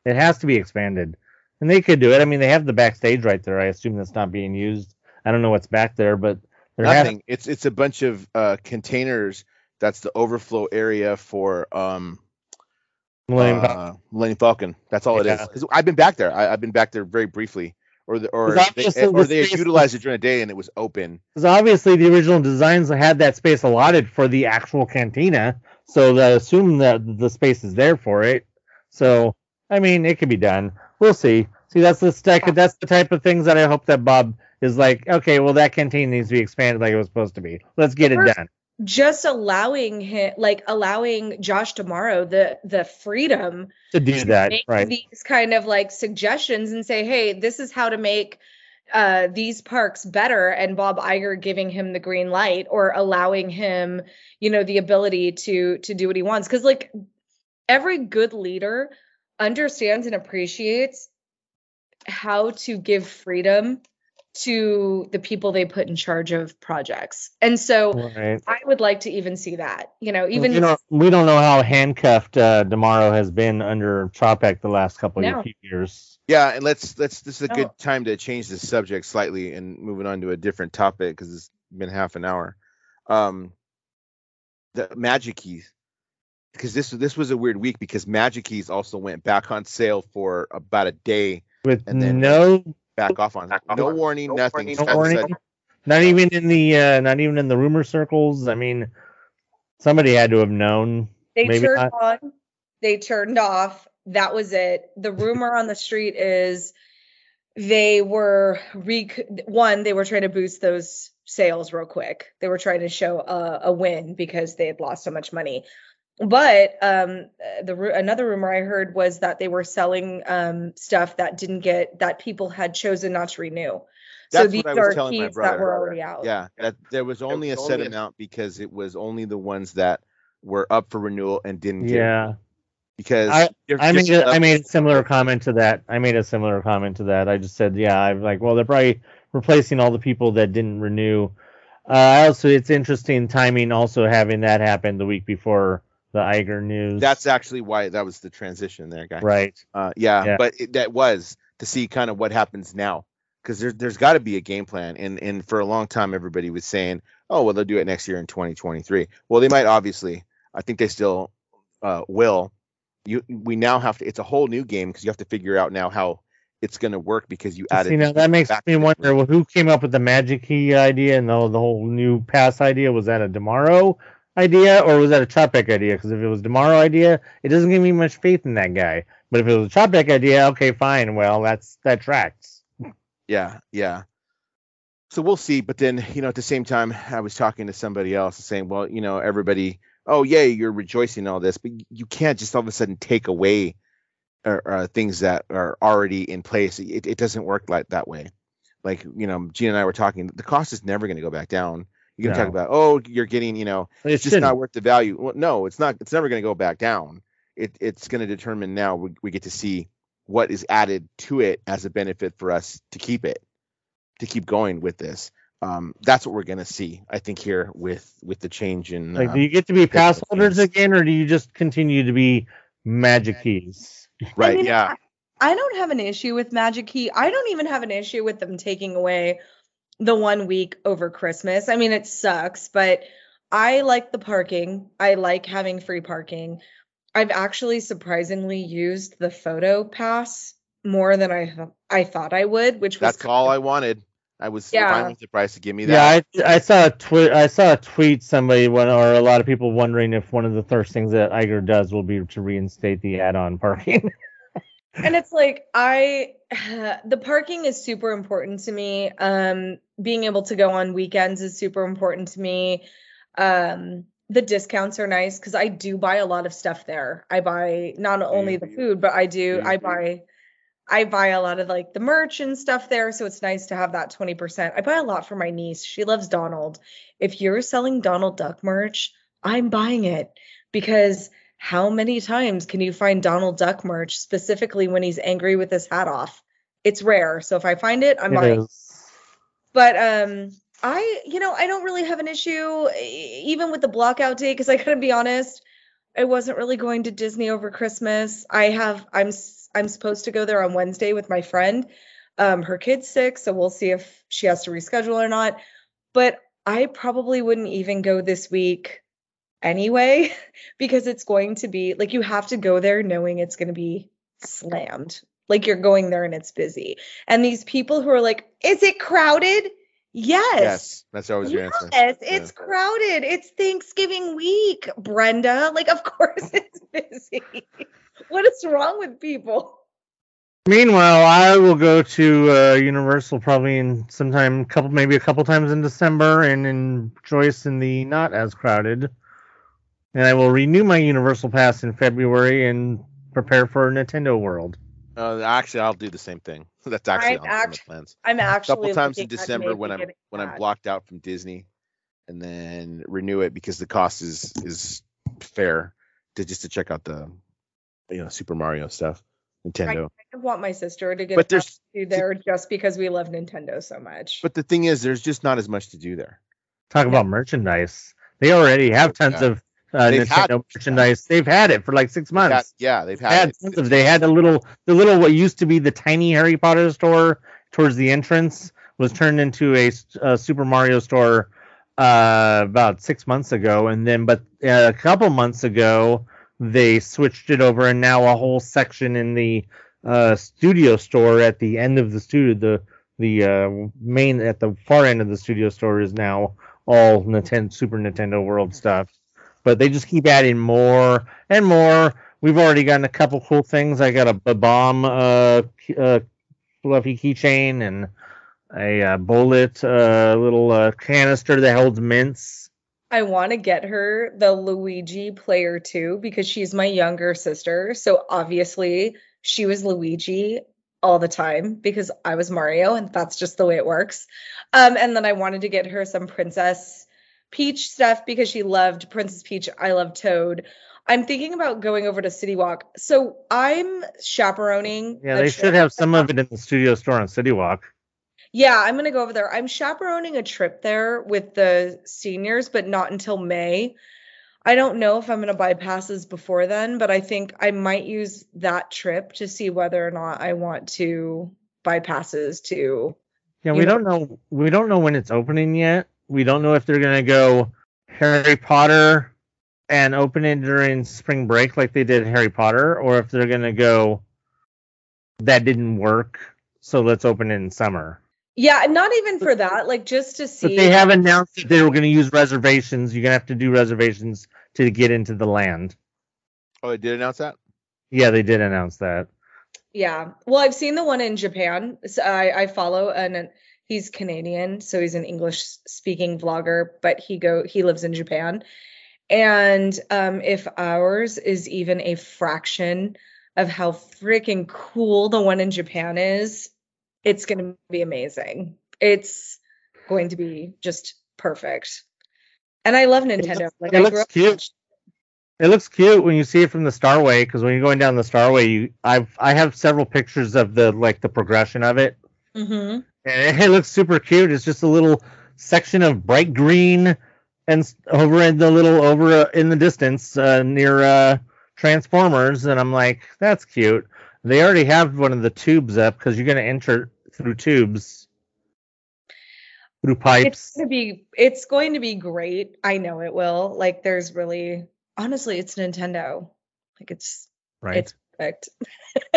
Speaker 2: It has to be expanded, and they could do it. I mean, they have the backstage right there. I assume that's not being used. I don't know what's back there, but there has-
Speaker 1: Nothing. It's it's a bunch of uh, containers. That's the overflow area for um
Speaker 2: Millennium Falcon.
Speaker 1: uh, Millennium Falcon. That's all it is.
Speaker 2: Yeah.
Speaker 1: I've been back there. I, I've been back there very briefly, or the, or they, or
Speaker 2: the
Speaker 1: they utilized it during the day and it was open.
Speaker 2: Because obviously the original designs had that space allotted for the actual cantina, so I assume that the space is there for it. So I mean, it could be done. We'll see. See, that's the type. That's the type of things that I hope that Bob is like. Okay, well that canteen needs to be expanded like it was supposed to be. Let's get it done.
Speaker 3: Just allowing him, like allowing Josh D'Amaro the the freedom
Speaker 2: To do
Speaker 3: to
Speaker 2: that,
Speaker 3: make
Speaker 2: right?
Speaker 3: these kind of like suggestions and say, hey, this is how to make uh, these parks better, and Bob Iger giving him the green light or allowing him, you know, the ability to to do what he wants. Because like every good leader understands and appreciates how to give freedom to the people they put in charge of projects. And so
Speaker 2: Right.
Speaker 3: I would like to even see that. You know, even
Speaker 2: we don't we don't know how handcuffed uh, D'Amaro has been under Chapek the last couple
Speaker 3: No.
Speaker 2: of years.
Speaker 1: Yeah, and let's let's this is a
Speaker 3: No.
Speaker 1: good time to change the subject slightly and moving on to a different topic because it's been half an hour. Um, the Magic Keys, because this this was a weird week because Magic Keys also went back on sale for about a day,
Speaker 2: With
Speaker 1: And then-
Speaker 2: no
Speaker 1: back off on
Speaker 4: Back off
Speaker 1: no
Speaker 4: on-
Speaker 1: warning,
Speaker 4: no
Speaker 1: nothing.
Speaker 4: warning,
Speaker 2: no warning,
Speaker 1: sudden-
Speaker 2: not even in the uh, not even in the rumor circles. I mean, somebody had to have known.
Speaker 3: They
Speaker 2: Maybe
Speaker 3: turned
Speaker 2: not.
Speaker 3: on, they turned off. That was it. The rumor on the street is they were rec- one, they were trying to boost those sales real quick. They were trying to show a, a win because they had lost so much money. But um, the another rumor I heard was that they were selling um, stuff that didn't get that people had chosen not to renew. so
Speaker 1: That's
Speaker 3: these
Speaker 1: what I was
Speaker 3: are
Speaker 1: telling my
Speaker 3: keys that
Speaker 1: brother.
Speaker 3: were already out.
Speaker 1: Yeah, that there was only a
Speaker 4: was
Speaker 1: set
Speaker 4: only a-
Speaker 1: amount because it was only the ones that were up for renewal and didn't get
Speaker 2: Yeah,
Speaker 1: because
Speaker 2: I-
Speaker 1: there's
Speaker 2: I made
Speaker 1: just
Speaker 2: a, I made a similar comment to that. I made a similar comment to that. I just said, yeah, I'm like, well, they're probably replacing all the people that didn't renew. Uh, also, it's interesting timing. Also having that happen the week before the Iger news.
Speaker 1: That's actually why that was the transition there, guy.
Speaker 2: right.
Speaker 1: Uh, yeah,
Speaker 2: Yeah.
Speaker 1: but it, that was to see kind of what happens now because there's there's got to be a game plan, and and for a long time everybody was saying, oh well, they'll do it next year in 2023. Well, they might obviously. I think they still uh, will. You we now have to. It's a whole new game because you have to figure out now how it's going to work because you added.
Speaker 2: See, now that makes me wonder well, who came up with the magic key idea and the, the whole new pass idea. Was that a D'Amaro idea or was that a Chapek idea? Because if it was D'Amaro idea, it doesn't give me much faith in that guy. But if it was a Chapek idea, okay, fine. Well, that's that tracks.
Speaker 1: Yeah, yeah. So we'll see. But then, you know, at the same time, I was talking to somebody else saying, well, you know, everybody, oh, yeah, you're rejoicing in all this, but you can't just all of a sudden take away uh, things that are already in place. It, it doesn't work like that way. Like, you know, Gene and I were talking, the cost is never going to go back down. You're going to
Speaker 2: No.
Speaker 1: talk about, oh, you're getting, you know, it's just
Speaker 2: shouldn't.
Speaker 1: not worth the value. Well, no, it's not. It's never going to go back down. It, it's going to determine now. We, we get to see what is added to it as a benefit for us to keep it, to keep going with this. Um, that's what we're going to see, I think, here with with the change in.
Speaker 2: Like,
Speaker 1: uh,
Speaker 2: do you get to be pass holders again, or do you just continue to be magic keys?
Speaker 1: right?
Speaker 3: mean,
Speaker 1: yeah.
Speaker 3: I don't have an issue with Magic Key. I don't even have an issue with them taking away the one week over Christmas. I mean, it sucks, but I like the parking. I like having free parking. I've actually surprisingly used the photo pass more than I th- I thought I would, which was
Speaker 1: That's all I wanted. I was
Speaker 3: Yeah.
Speaker 1: fine with the price to give me that.
Speaker 2: Yeah, I, I saw a tweet. I saw a tweet. Somebody, one or a lot of people wondering if one of the first things that Iger does will be to reinstate the add-on parking.
Speaker 3: and it's like i the parking is super important to me um being able to go on weekends is super important to me um the discounts are nice because i do buy a lot of stuff there i buy not only the food but i do i buy i buy a lot of like the merch and stuff there so it's nice to have that 20% i buy a lot for my niece she loves donald if you're selling donald duck merch i'm buying it because how many times can you find Donald Duck merch specifically when he's angry with his hat off? It's rare. So if I find it, I'm
Speaker 2: It
Speaker 3: buying.
Speaker 2: is.
Speaker 3: But um I, you know, I don't really have an issue even with the blockout date because I gotta be honest, I wasn't really going to Disney over Christmas. I have I'm I'm supposed to go there on Wednesday with my friend. Um, her kid's sick, so we'll see if she has to reschedule or not. But I probably wouldn't even go this week anyway because it's going to be like you have to go there knowing it's going to be slammed. Like you're going there and it's busy. And these people who are like, "Is it crowded?" Yes.
Speaker 1: Yes, that's always your answer.
Speaker 3: Yes, it's crowded. It's Thanksgiving week, Brenda. Like, of course it's busy. what is wrong with people?
Speaker 2: Meanwhile, I will go to uh, Universal probably in sometime, couple maybe a couple times in December, and enjoy in the not as crowded. And I will renew my Universal Pass in February and prepare for Nintendo World.
Speaker 1: Uh, actually, I'll do the same thing. That's actually
Speaker 3: I'm
Speaker 1: on some
Speaker 3: act-
Speaker 1: the plans.
Speaker 3: I'm
Speaker 1: A
Speaker 3: actually
Speaker 1: couple times in December when I'm
Speaker 3: getting
Speaker 1: when I'm blocked out from Disney, and then renew it because the cost is is fair to just to check out the you know Super Mario stuff, Nintendo.
Speaker 3: I want my sister to get
Speaker 1: But there's-
Speaker 3: to there just because we love Nintendo so much.
Speaker 1: But the thing is, there's just not as much to do there.
Speaker 2: Talk about merchandise. They already have tons
Speaker 1: Yeah.
Speaker 2: of uh,
Speaker 1: They've had-
Speaker 2: Nintendo merchandise. They've had it for like six months.
Speaker 1: yeah, they've had,
Speaker 2: had
Speaker 1: it.
Speaker 2: tons of- they had a little, the little what used to be the tiny Harry Potter store towards the entrance was turned into a Super Mario store uh, about six months ago, and then but uh, a couple months ago they switched it over, and now a whole section in the uh, studio store at the end of the studio, the the uh, main at the far end of the studio store is now all Nintendo Super Nintendo World stuff. But they just keep adding more and more. We've already gotten a couple cool things. I got a, a bomb uh, uh, fluffy keychain and a uh, bullet uh, little uh, canister that holds mints.
Speaker 3: I want to get her the Luigi player too because she's my younger sister. So obviously she was Luigi all the time because I was Mario and that's just the way it works. Um, and then I wanted to get her some Princess Peach stuff because she loved Princess Peach. I love Toad. I'm thinking about going over to City Walk. So I'm chaperoning.
Speaker 2: Yeah, they should have some of it in the studio store on City Walk.
Speaker 3: Yeah, I'm gonna go over there. I'm chaperoning a trip there with the seniors, but not until May. I don't know if I'm gonna buy passes before then, but I think I might use that trip to see whether or not I want to buy passes to.
Speaker 2: Yeah, we
Speaker 3: know-
Speaker 2: don't know. We don't know when it's opening yet. We don't know if they're gonna go Harry Potter and open it during spring break like they did Harry Potter, or if they're gonna go that didn't work, so let's open it in summer.
Speaker 3: Yeah, not even for that, like just to see.
Speaker 2: But
Speaker 3: see.
Speaker 2: they have announced that they were gonna use reservations. You're gonna have to do reservations to get into the land.
Speaker 1: Oh, they did announce that.
Speaker 2: Yeah, they did announce that.
Speaker 3: Yeah. Well, I've seen the one in Japan. So I, I follow and he's Canadian, so he's an English speaking vlogger, but he go he lives in Japan. And um if ours is even a fraction of how freaking cool the one in Japan is, it's going to be amazing. It's going to be just perfect. And I love Nintendo. Like
Speaker 2: it
Speaker 3: I
Speaker 2: looks cute. It looks cute when you see it from the Starway because when you're going down the Starway, you I've I have several pictures of the like the progression of it,
Speaker 3: Mhm.
Speaker 2: And it looks super cute. It's just a little section of bright green, and over in the little over uh, in the distance uh, near uh, Transformers, and I'm like, that's cute. They already have one of the tubes up because you're gonna enter through tubes, through pipes.
Speaker 3: it's going to be it's going to be great i know it will like there's really honestly it's nintendo like it's
Speaker 2: Right.
Speaker 3: it's perfect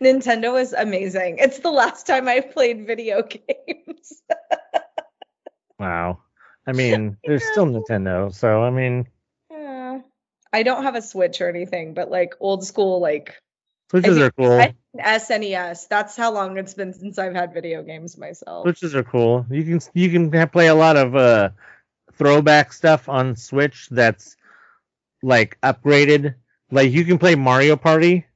Speaker 3: nintendo is amazing it's the last time i played video games
Speaker 2: wow. I mean, there's still Nintendo, so I mean.
Speaker 3: yeah. i don't have a switch or anything but like old school like
Speaker 2: Switches are cool.
Speaker 3: Snes that's how long it's been since i've had video games myself
Speaker 2: Switches are cool. You can you can play a lot of uh throwback stuff on Switch that's like upgraded. Like you can play Mario Party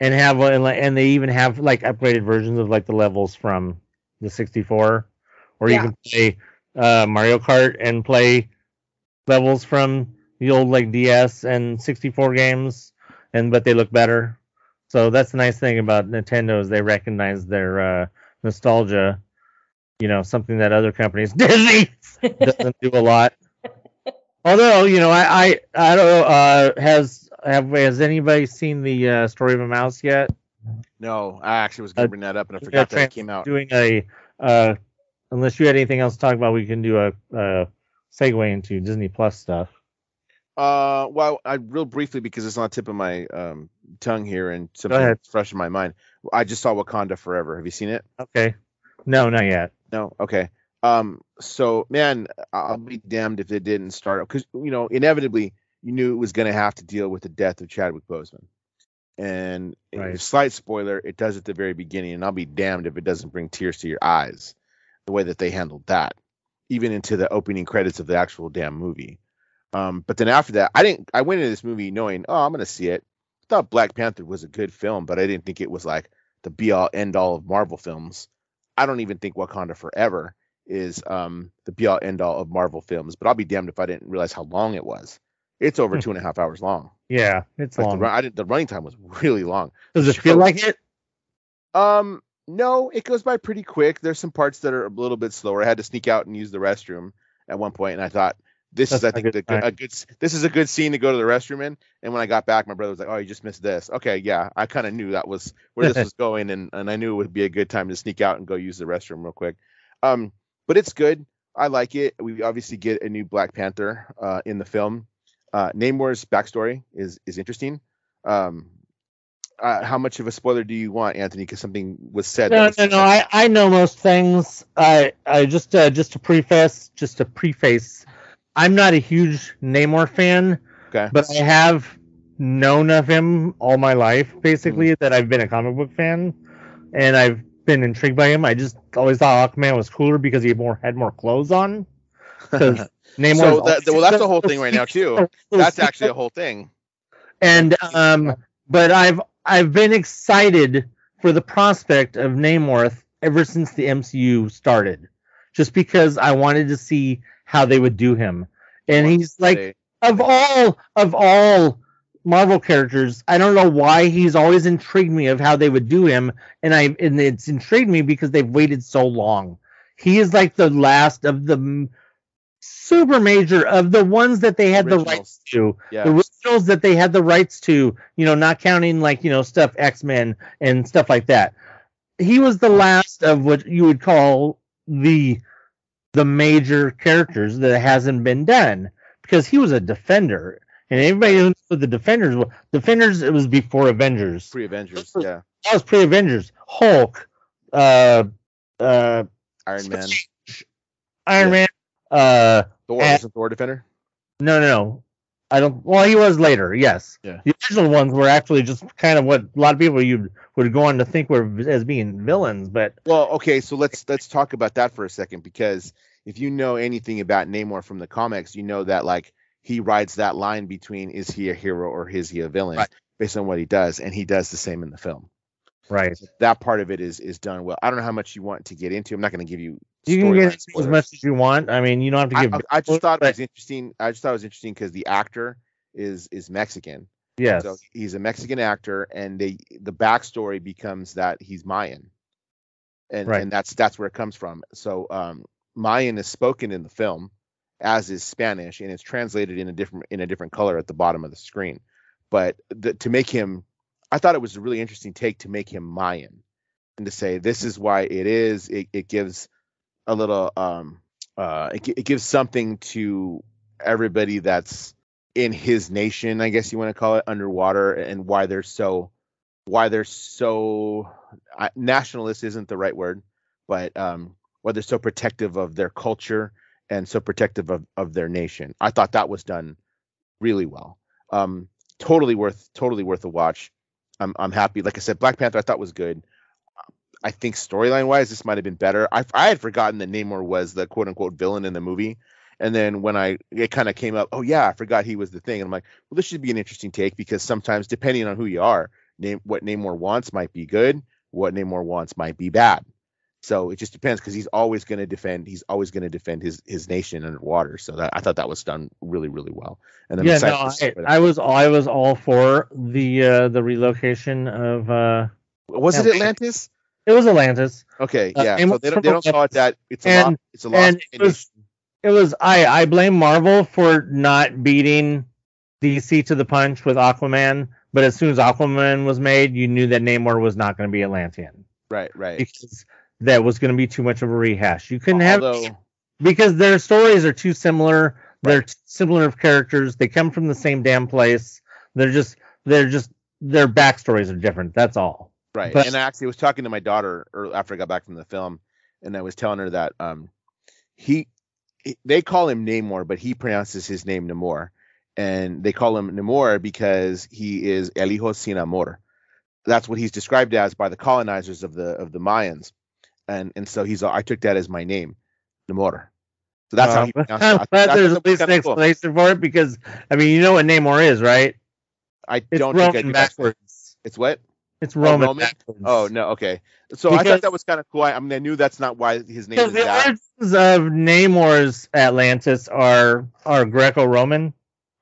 Speaker 2: and have and like- and they even have like upgraded versions of like the levels from the 64 or
Speaker 3: Yeah.
Speaker 2: you can play uh Mario Kart and play levels from the old like DS and 64 games, and but they look better. So that's the nice thing about Nintendo is they recognize their uh, nostalgia. You know, something that other companies Disney doesn't do a lot. Although you know, I I, I don't know. Uh, has have has anybody seen the uh, story of a mouse yet?
Speaker 1: No, I actually was going
Speaker 2: Uh,
Speaker 1: to bring that up and I forgot
Speaker 2: got
Speaker 1: that it came out.
Speaker 2: Doing a uh, unless you had anything else to talk about, we can do a, a segue into Disney Plus stuff.
Speaker 1: Uh, well, I real briefly because it's on the tip of my um tongue here and something fresh in my mind. I just saw Wakanda Forever. Have you seen it?
Speaker 2: Okay. No, not yet.
Speaker 1: No. Okay. Um. So, man, I'll be damned if it didn't start because you know inevitably you knew it was going to have to deal with the death of Chadwick Boseman, and a
Speaker 2: Right.
Speaker 1: slight spoiler, it does at the very beginning, and I'll be damned if it doesn't bring tears to your eyes, the way that they handled that, even into the opening credits of the actual damn movie. Um, but then after that, I didn't. I went into this movie knowing, oh, I'm going to see it. I thought Black Panther was a good film, but I didn't think it was like the be all end all of Marvel films. I don't even think Wakanda Forever is um the be all end all of Marvel films, but I'll be damned if I didn't realize how long it was. It's over
Speaker 2: Hmm.
Speaker 1: two and a half hours long.
Speaker 2: Yeah, it's
Speaker 1: Like the,
Speaker 2: long.
Speaker 1: run, I did, the running time was really long.
Speaker 2: Does it feel like it?
Speaker 1: Um, no, it goes by pretty quick. There's some parts that are a little bit slower. I had to sneak out and use the restroom at one point, and I thought this is, I
Speaker 2: That's a
Speaker 1: think,
Speaker 2: good
Speaker 1: the, a good. This is a good scene to go to the restroom in. And when I got back, my brother was like, "Oh, you just missed this." Okay, yeah, I kind of knew that was where this was going, and and I knew it would be a good time to sneak out and go use the restroom real quick. Um, but it's good. I like it. We obviously get a new Black Panther uh, in the film. Uh, Namor's backstory is is interesting. Um, uh, how much of a spoiler do you want, Anthony? Because something was said.
Speaker 2: No,
Speaker 1: was-
Speaker 2: no, no. I, I know most things. I I just uh, just to preface, just to preface, I'm not a huge Namor fan,
Speaker 1: Okay.
Speaker 2: but I have known of him all my life, basically. That I've been a comic book fan, and I've been intrigued by him. I just always thought Aquaman was cooler because he had more had more clothes on. Namor.
Speaker 1: so that, well, that's a whole thing right now too. That's actually a whole thing.
Speaker 2: and um but i've i've been excited for the prospect of namor ever since the mcu started just because i wanted to see how they would do him and he's like of all of all marvel characters i don't know why he's always intrigued me of how they would do him and i and it's intrigued me because they've waited so long he is like the last of the super major of the ones that they had the rights to
Speaker 1: yeah.
Speaker 2: the originals that they had the rights to, you know, not counting like, you know, stuff X Men and stuff like that. He was the last of what you would call the the major characters that hasn't been done because he was a defender. And everybody who knows the defenders well, defenders it was before Avengers.
Speaker 1: Pre Avengers. Yeah.
Speaker 2: That was pre Avengers. Hulk, uh uh
Speaker 1: Iron Man.
Speaker 2: Iron
Speaker 1: Yeah.
Speaker 2: Man, uh
Speaker 1: Thor
Speaker 2: Eh.
Speaker 1: wasn't Thor Defender.
Speaker 2: No, no, no. I don't. Well, he was later. Yes.
Speaker 1: Yeah.
Speaker 2: The original ones were actually just kind of what a lot of people you would go on to think were as being villains, but
Speaker 1: Well, okay, so let's let's talk about that for a second because if you know anything about Namor from the comics, you know that like he rides that line between is he a hero or is he a villain
Speaker 2: Right.
Speaker 1: based on what he does, and he does the same in the film.
Speaker 2: right.
Speaker 1: That part of it is is done well. I don't know how much you want to get into. I'm not going to give you.
Speaker 2: You can get as much as you want. I mean, you don't have to give.
Speaker 1: I- I just thought it was interesting. I just thought it was interesting because the actor is is Mexican.
Speaker 2: yes.
Speaker 1: So he's a Mexican actor, and they the backstory becomes that he's Mayan, and
Speaker 2: Right.
Speaker 1: and that's that's where it comes from. So um, Mayan is spoken in the film, as is Spanish, and it's translated in a different in a different color at the bottom of the screen. But the, to make him, I thought it was a really interesting take to make him Mayan, and to say this is why it is. It, it gives a little um uh it, it gives something to everybody that's in his nation, I guess you want to call it, underwater, and why they're so why they're so nationalist isn't the right word, but um, why they're so protective of their culture and so protective of, of their nation. I thought that was done really well. Um, totally worth totally worth a watch. I'm I'm happy. Like I said, Black Panther I thought was good. I think storyline wise, this might have been better. I I had forgotten that Namor was the quote unquote villain in the movie. And then when I it kind of came up, oh yeah, I forgot he was the thing. And I'm like, well, this should be an interesting take because sometimes depending on who you are, name what Namor wants might be good, what Namor wants might be bad. So it just depends because he's always going to defend. He's always going to defend his his nation underwater. So that I thought that was done really really well. And then
Speaker 2: yeah, no, I, I was I was all for the uh, the relocation of uh,
Speaker 1: was it. Atlantis?
Speaker 2: It was Atlantis.
Speaker 1: Okay,
Speaker 2: Uh,
Speaker 1: yeah.
Speaker 2: and
Speaker 1: So they don't, they don't call it that. It's a
Speaker 2: and-
Speaker 1: lost. It's a lost
Speaker 2: and it was it was I I blame Marvel for not beating DC to the punch with Aquaman. But as soon as Aquaman was made, you knew that Namor was not going to be Atlantean
Speaker 1: right, right.
Speaker 2: because that was going to be too much of a rehash. You couldn't have because their stories are too similar. They're too similar of characters. They come from the same damn place. They're just they're just their backstories are different. That's all.
Speaker 1: Right.
Speaker 2: but-
Speaker 1: and I actually was talking to my daughter after I got back from the film, and I was telling her that um, he, he- they call him Namor, but he pronounces his name Namor, and they call him Namor because he is El Hijo sin Amor. That's what he's described as by the colonizers of the of the Mayans, and and so he's I took that as my name, Namor. So that's how
Speaker 2: Uh,
Speaker 1: he pronounced
Speaker 2: I'm
Speaker 1: it.
Speaker 2: Glad there's at least an
Speaker 1: kinda cool.
Speaker 2: explanation for it because I mean you know what Namor is, right?
Speaker 1: I
Speaker 2: It's
Speaker 1: don't think I
Speaker 2: Roman
Speaker 1: do.
Speaker 2: backwards.
Speaker 1: It's what?
Speaker 2: It's Roman,
Speaker 1: Roman? Oh no, okay. So I thought that was kind of cool. I, I mean, I knew that's not why his name
Speaker 2: Because
Speaker 1: is
Speaker 2: the
Speaker 1: that.
Speaker 2: origins of Namor's Atlantis are are Greco-Roman.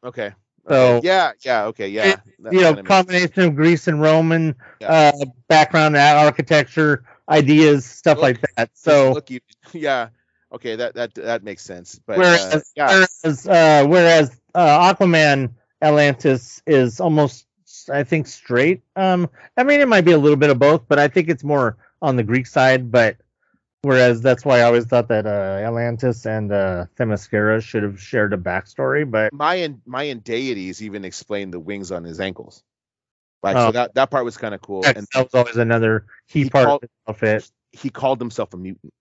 Speaker 1: Okay.
Speaker 2: So
Speaker 1: Okay. Yeah, yeah, okay, yeah. That
Speaker 2: you know, combination of Greece and Roman
Speaker 1: Yeah.
Speaker 2: uh, background, architecture, ideas, stuff
Speaker 1: Look,
Speaker 2: like that. So
Speaker 1: look, you, yeah, okay, that that that makes sense. But uh,
Speaker 2: whereas
Speaker 1: yeah,
Speaker 2: whereas uh, whereas uh, Aquaman Atlantis is almost I think straight. Um, I mean it might be a little bit of both, but I think it's more on the Greek side. But whereas that's why I always thought that uh, Atlantis and uh, Themyscira should have shared a backstory. But
Speaker 1: Mayan Mayan deities even explained the wings on his ankles. Like
Speaker 2: Oh.
Speaker 1: so that that part was kind of cool.
Speaker 2: that
Speaker 1: And
Speaker 2: was always another key
Speaker 1: He
Speaker 2: part
Speaker 1: called-
Speaker 2: of it.
Speaker 1: he called himself a mutant.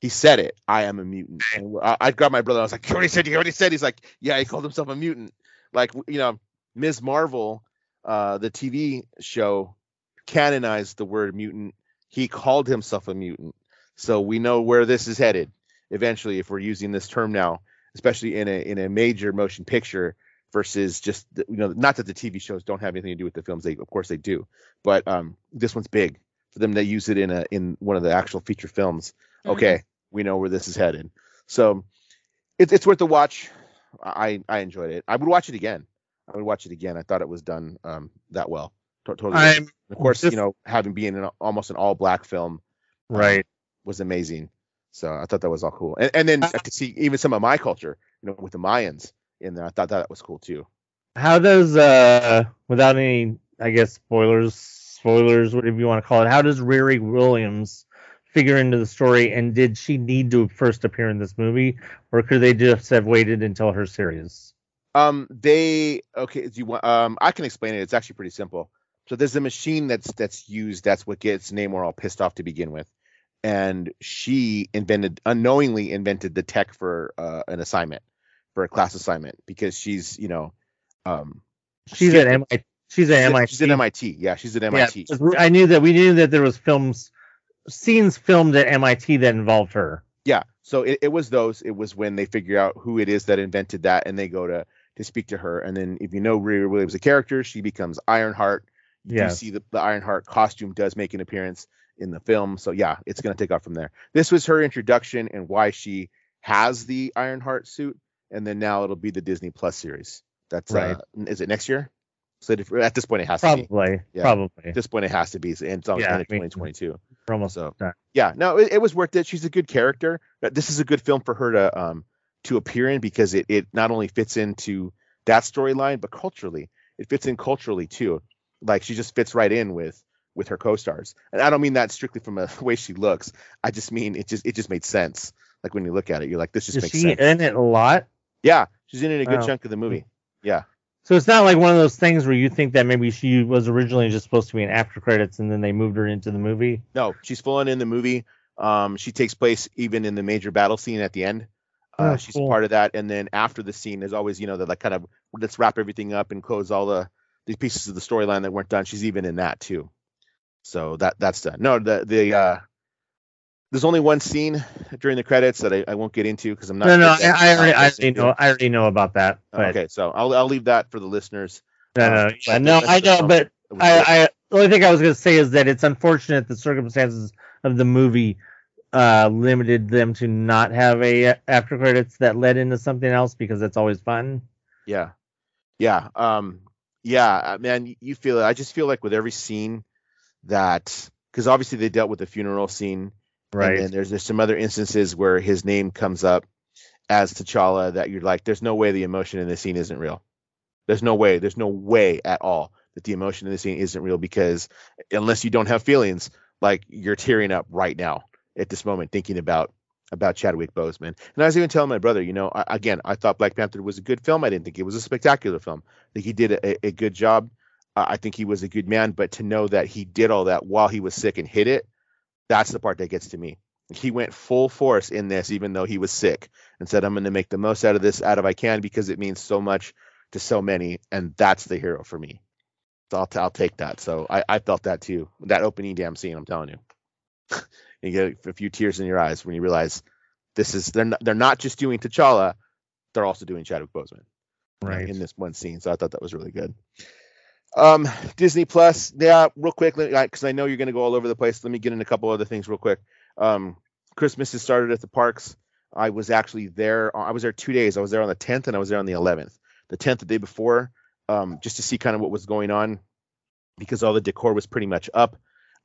Speaker 1: He said it. I am a mutant. And I, I grabbed my brother. I was like, "You already said. You already said." He's like, "Yeah, he called himself a mutant." Like you know, Ms. Marvel, uh, the TV show, canonized the word mutant. He called himself a mutant. So we know where this is headed eventually if we're using this term now, especially in a in a major motion picture versus just you know not that the TV shows don't have anything to do with the films. They of course they do, but um, this one's big for them to use it in a in one of the actual feature films.
Speaker 3: Mhm.
Speaker 1: Okay, we know where this is headed. So it's it's worth the watch. I I enjoyed it. I would watch it again. I would watch it again. I thought it was done um that well. To- totally.
Speaker 2: I'm
Speaker 1: of course, you know, having being an almost an all black film um,
Speaker 2: right.
Speaker 1: was amazing. So I thought that was all cool. And and then I could see even some of my culture, you know, with the Mayans in there. I thought that was cool too.
Speaker 2: How does uh without any I guess spoilers spoilers whatever you want to call it how does Riri Williams figure into the story and did she need to first appear in this movie or could they just have waited until her series?
Speaker 1: Um, they okay. Do you want? Um, I can explain it. It's actually pretty simple. So there's a machine that's that's used. That's what gets Namor all pissed off to begin with, and she invented unknowingly invented the tech for uh, an assignment, for a class assignment because she's you know, um,
Speaker 2: She's at MIT. She's at MIT.
Speaker 1: She's at MIT. Yeah, she's at
Speaker 2: Yeah,
Speaker 1: MIT.
Speaker 2: we- I knew that we knew that there was films scenes filmed at MIT that involved her.
Speaker 1: Yeah. So it, it was those. It was when they figure out who it is that invented that, and they go to to speak to her. And then if you know Riri Williams, a character, she becomes Ironheart. You
Speaker 2: Yes.
Speaker 1: see the, the Ironheart costume does make an appearance in the film. So yeah, it's gonna take off from there. This was her introduction and why she has the Ironheart suit, and then now it'll be the Disney Plus series. That's
Speaker 2: Right.
Speaker 1: uh, is it next year? So at this point it has to be.
Speaker 2: Probably.
Speaker 1: Yeah.
Speaker 2: Probably.
Speaker 1: At this point it has to be. And it's on
Speaker 2: Yeah,
Speaker 1: end of
Speaker 2: I mean,
Speaker 1: 2022.
Speaker 2: We're almost
Speaker 1: So
Speaker 2: done.
Speaker 1: yeah, no, it, it was worth it. She's a good character. Uh, This is a good film for her to um to appear in because it it not only fits into that storyline, but culturally, it fits in culturally too. Like she just fits right in with with her co-stars, and I don't mean that strictly from a, the way she looks. I just mean it just it just made sense. Like when you look at it, you're like, this just
Speaker 2: Is
Speaker 1: makes
Speaker 2: she
Speaker 1: sense.
Speaker 2: in it a lot?
Speaker 1: yeah, she's in it a good
Speaker 2: Wow.
Speaker 1: chunk of the movie. Yeah,
Speaker 2: So it's not like one of those things where you think that maybe she was originally just supposed to be in after credits and then they moved her into the movie.
Speaker 1: no, she's full on in the movie. Um, she takes place even in the major battle scene at the end. Uh,
Speaker 2: Oh,
Speaker 1: she's
Speaker 2: cool.
Speaker 1: part of that, and then after the scene, there's always you know the like kind of let's wrap everything up and close all the these pieces of the storyline that weren't done. She's even in that too. So that that's done. No, the the uh, there's only one scene during the credits that I, I won't get into because I'm not.
Speaker 2: No, no, I, I already, I already know, I already know about that. But
Speaker 1: Okay, so I'll I'll leave that for the listeners.
Speaker 2: no,
Speaker 1: uh,
Speaker 2: no, yeah, no, I know, but
Speaker 1: It was good.
Speaker 2: I, I, the only thing I was gonna say is that it's unfortunate the circumstances of the movie uh, limited them to not have a after credits that led into something else because it's always fun.
Speaker 1: Yeah, yeah, um, yeah, man. You feel it. I just feel like with every scene that because obviously they dealt with the funeral scene,
Speaker 2: Right.
Speaker 1: And then there's there's some other instances where his name comes up as T'Challa that you're like, there's no way the emotion in this scene isn't real. There's no way. There's no way at all that the emotion in the scene isn't real because unless you don't have feelings, like you're tearing up right now at this moment thinking about about Chadwick Boseman. And I was even telling my brother, you know, I, again, I thought Black Panther was a good film. I didn't think it was a spectacular film. I think he did a, a good job. Uh, I think he was a good man, but to know that he did all that while he was sick and hit it, that's the part that gets to me. He went full force in this, even though he was sick, and said, "I'm going to make the most out of this, out of I can, because it means so much to so many, and that's the hero for me." So I'll, I'll take that. So I, I felt that too. That opening damn scene, I'm telling you, you get a few tears in your eyes when you realize this is they're not, they're not just doing T'Challa, they're also doing Chadwick Boseman
Speaker 2: Right.
Speaker 1: in this one scene. So I thought that was really good. Um, Disney Plus, yeah, real quick, because I know you're going to go all over the place. Let me get in a couple other things real quick. Um, Christmas has started at the parks. I was actually there. I was there two days. I was there on the 10th and I was there on the 11th. The 10th, the day before, um, just to see kind of what was going on because all the decor was pretty much up.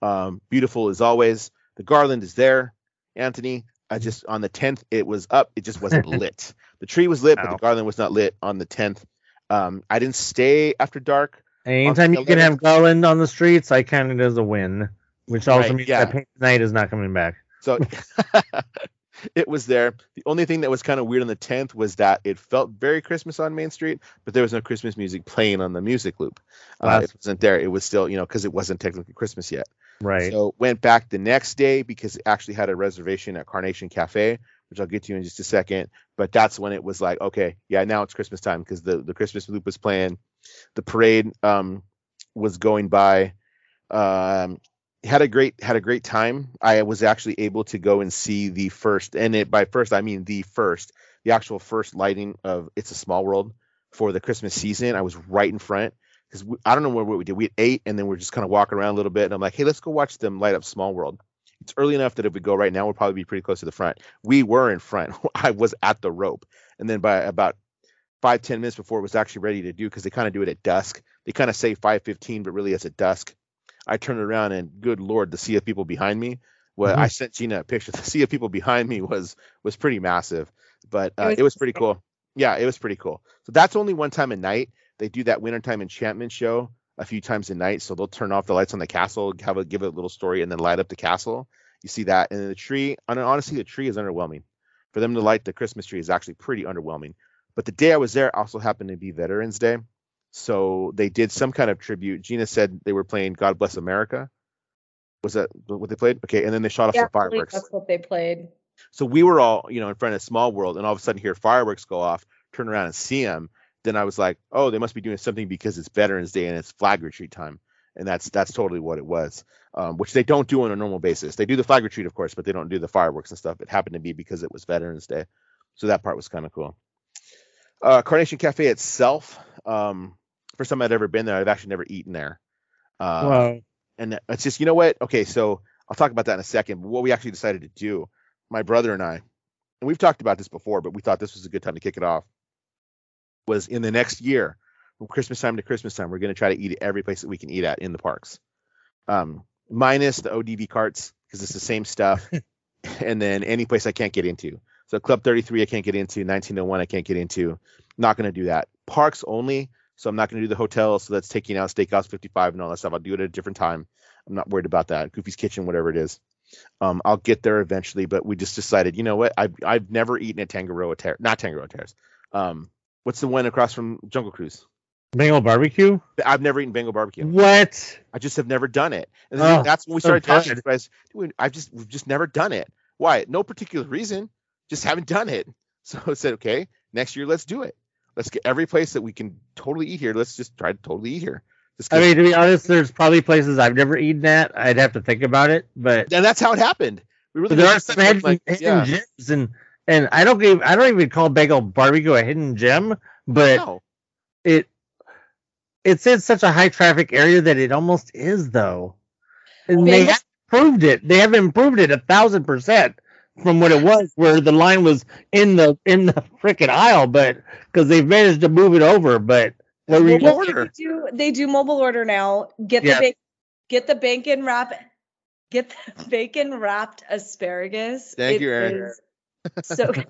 Speaker 1: Um, beautiful as always. The garland is there. Anthony, I just on the 10th it was up. It just wasn't lit. The tree was lit, but the garland was not lit on the 10th. Um, I didn't stay after dark.
Speaker 2: Anytime you can have Garland on the streets, I count it as a win. Which also
Speaker 1: Right,
Speaker 2: means
Speaker 1: yeah.
Speaker 2: that Paint Night is not coming back.
Speaker 1: So it was there. The only thing that was kind of weird on the 10th was that it felt very Christmas on Main Street, but there was no Christmas music playing on the music loop. Uh, it wasn't there. It was still, you know, because it wasn't technically Christmas yet.
Speaker 2: Right.
Speaker 1: So went back the next day because it actually had a reservation at Carnation Cafe, which I'll get to in just a second. But that's when it was like, okay, yeah, now it's Christmas time because the the Christmas loop was playing, the parade um was going by. Um, had a great had a great time. I was actually able to go and see the first, and it by first I mean the first, the actual first lighting of It's a Small World for the Christmas season. I was right in front because I don't know what, we did. We ate and then we're just kind of walking around a little bit. And I'm like, hey, let's go watch them light up Small World. It's early enough that if we go right now, we'll probably be pretty close to the front. We were in front. I was at the rope. And then by about five ten minutes before it was actually ready to do, because they kind of do it at dusk. They kind of say 515, but really it's at dusk. I turned around and good Lord, the sea of people behind me. Well,
Speaker 2: Mhm.
Speaker 1: I sent Gina a picture. The sea of people behind me was was pretty massive, but uh,
Speaker 3: was
Speaker 1: it was pretty cool. Yeah, it was pretty cool. So that's only one time a night. They do that wintertime enchantment show a few times a night. So they'll turn off the lights on the castle, have a give it a little story, and then light up the castle. You see that, and then the tree. And honestly, the tree is underwhelming. For them to light the Christmas tree is actually pretty underwhelming. But the day I was there also happened to be Veterans Day, so they did some kind of tribute. Gina said they were playing "God Bless America." Was that what they played? Okay, and then they shot off
Speaker 3: Yeah,
Speaker 1: some fireworks.
Speaker 3: that's what they played.
Speaker 1: So we were all, you know, in front of Small World, and all of a sudden hear fireworks go off, turn around and see them. Then I was like, oh, they must be doing something because it's Veterans Day and it's flag retreat time, and that's that's totally what it was. Um, which they don't do on a normal basis. They do the flag retreat, of course, but they don't do the fireworks and stuff. It happened to be because it was Veterans Day, so that part was kind of cool. Uh, Carnation Cafe itself, um, first time I'd ever been there. I've actually never eaten there. Uh,
Speaker 2: well,
Speaker 1: and it's just you know what? Okay so i'll talk about that in a second but what we actually decided to do my brother and i and we've talked about this before but we thought this was a good time to kick it off was in the next year from christmas time to christmas time we're going to try to eat at every place that we can eat at in the parks. Um minus the odv carts because it's the same stuff and then any place i can't get into. So club 33 i can't get into. 1901 i can't get into. Not going to do that. Parks only so I'm not going to do the hotel. So that's taking out Steakhouse 55 and all that stuff. I'll do it at a different time. I'm not worried about that. Goofy's Kitchen, whatever it is. Um, I'll get there eventually, but we just decided, you know what? I've I've never eaten at Tangaroa Terrace, not Tangaroa Terrace. Um, what's the one across from Jungle Cruise?
Speaker 2: Bengal barbecue.
Speaker 1: I've never eaten Bengal barbecue.
Speaker 2: What?
Speaker 1: I just have never done it. And
Speaker 2: Oh,
Speaker 1: that's when we
Speaker 2: so
Speaker 1: started talking.
Speaker 2: good.
Speaker 1: Guys, I've just we've just never done it. Why? No particular reason. Just haven't done it. So I said, okay, next year let's do it. Let's get every place that we can totally eat here. Let's just try to totally eat here. Just
Speaker 2: I
Speaker 1: 'cause-
Speaker 2: mean, to be honest, there's probably places I've never eaten at. I'd have to think about it, but,
Speaker 1: and that's how it happened. We really
Speaker 2: there are some hidden,
Speaker 1: like-
Speaker 2: hidden
Speaker 1: yeah,
Speaker 2: gems, and and I don't give I don't even call Bengal barbecue a hidden gem, but
Speaker 1: no.
Speaker 2: it it's in such a high traffic area that it almost is though. And they have improved it. They have improved it a thousand percent from what it was, where the line was in the in the freaking aisle, but because they've managed to move it over. But what were you
Speaker 1: Mobile
Speaker 2: gonna
Speaker 1: order.
Speaker 3: They do they do mobile order now. Get
Speaker 2: Yeah.
Speaker 3: the ba- get the bacon wrap get the bacon wrapped asparagus.
Speaker 1: Thank
Speaker 3: It
Speaker 1: you, Erin.
Speaker 3: is So.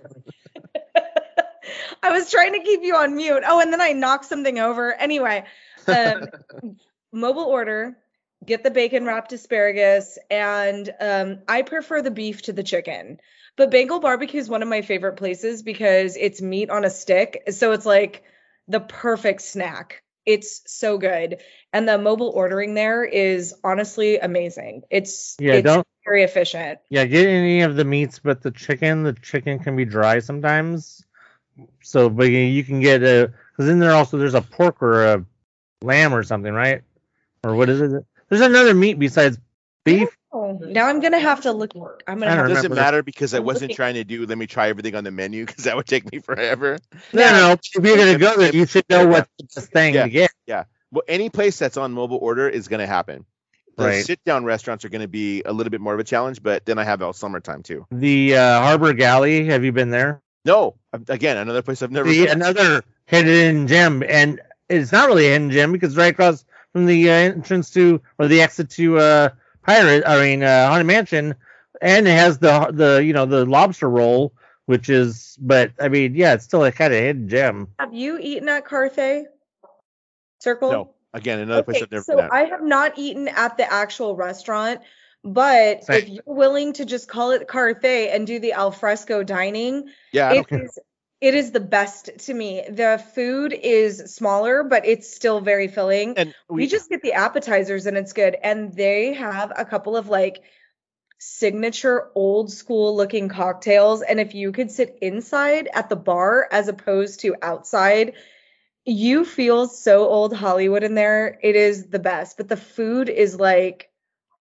Speaker 3: I was trying to keep you on mute. Oh, and then I knocked something over. Anyway, um, mobile order, get the bacon wrapped asparagus, and um, I prefer the beef to the chicken. But Bengal barbecue is one of my favorite places because it's meat on a stick. So it's like the perfect snack. It's so good. And the mobile ordering there is honestly amazing. It's
Speaker 2: Yeah,
Speaker 3: it's
Speaker 2: don't-
Speaker 3: very efficient.
Speaker 2: Yeah, get any of the meats, but the chicken, the chicken can be dry sometimes. So, but you- can get a because in there also there's a pork or a lamb or something, right? Or what is it? There's another meat besides beef.
Speaker 3: Oh, now I'm gonna have to look. I'm gonna
Speaker 2: I
Speaker 3: have
Speaker 2: don't
Speaker 3: to
Speaker 1: Doesn't
Speaker 2: remember.
Speaker 1: matter because I wasn't
Speaker 3: looking-
Speaker 1: trying to do. Let me try everything on the menu because that would take me forever.
Speaker 2: No, no, no. If you're gonna go there, you should know what's the best thing
Speaker 1: Yeah.
Speaker 2: to get. Yeah.
Speaker 1: Well, any place that's on mobile order is going to happen. The
Speaker 2: Right.
Speaker 1: sit down restaurants are going to be a little bit more of a challenge, but then I have all summertime too.
Speaker 2: The uh, Harbor Galley. Have you been there?
Speaker 1: No, again, another place I've never
Speaker 2: The,
Speaker 1: been.
Speaker 2: another hidden gem, and it's not really a hidden gem because right across from the uh, entrance to or the exit to uh, Pirate. I mean, uh, Haunted Mansion, and it has the the you know the lobster roll, which is. But I mean, yeah, it's still a kind of hidden gem.
Speaker 3: Have you eaten at Carthay Circle?
Speaker 1: No, again, another place I've never
Speaker 3: so
Speaker 1: been at.
Speaker 3: I have not eaten at the actual restaurant, but
Speaker 2: Same.
Speaker 3: if you're willing to just call it Carthay and do the alfresco dining,
Speaker 1: yeah, I
Speaker 3: it
Speaker 1: don't care.
Speaker 3: is it is the best to me. The food is smaller, but it's still very filling.
Speaker 1: And
Speaker 3: we, just get the appetizers and it's good. And they have a couple of like signature old school looking cocktails. And if you could sit inside at the bar as opposed to outside, you feel so old Hollywood in there. It is the best. But the food is like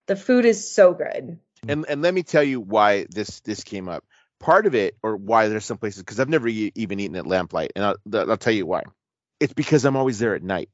Speaker 3: the food is so good.
Speaker 1: and and let me tell you why this this came up. Part of it, or why there's some places, because I've never e- even eaten at Lamplight, and I'll, th- I'll tell you why. It's because I'm always there at night.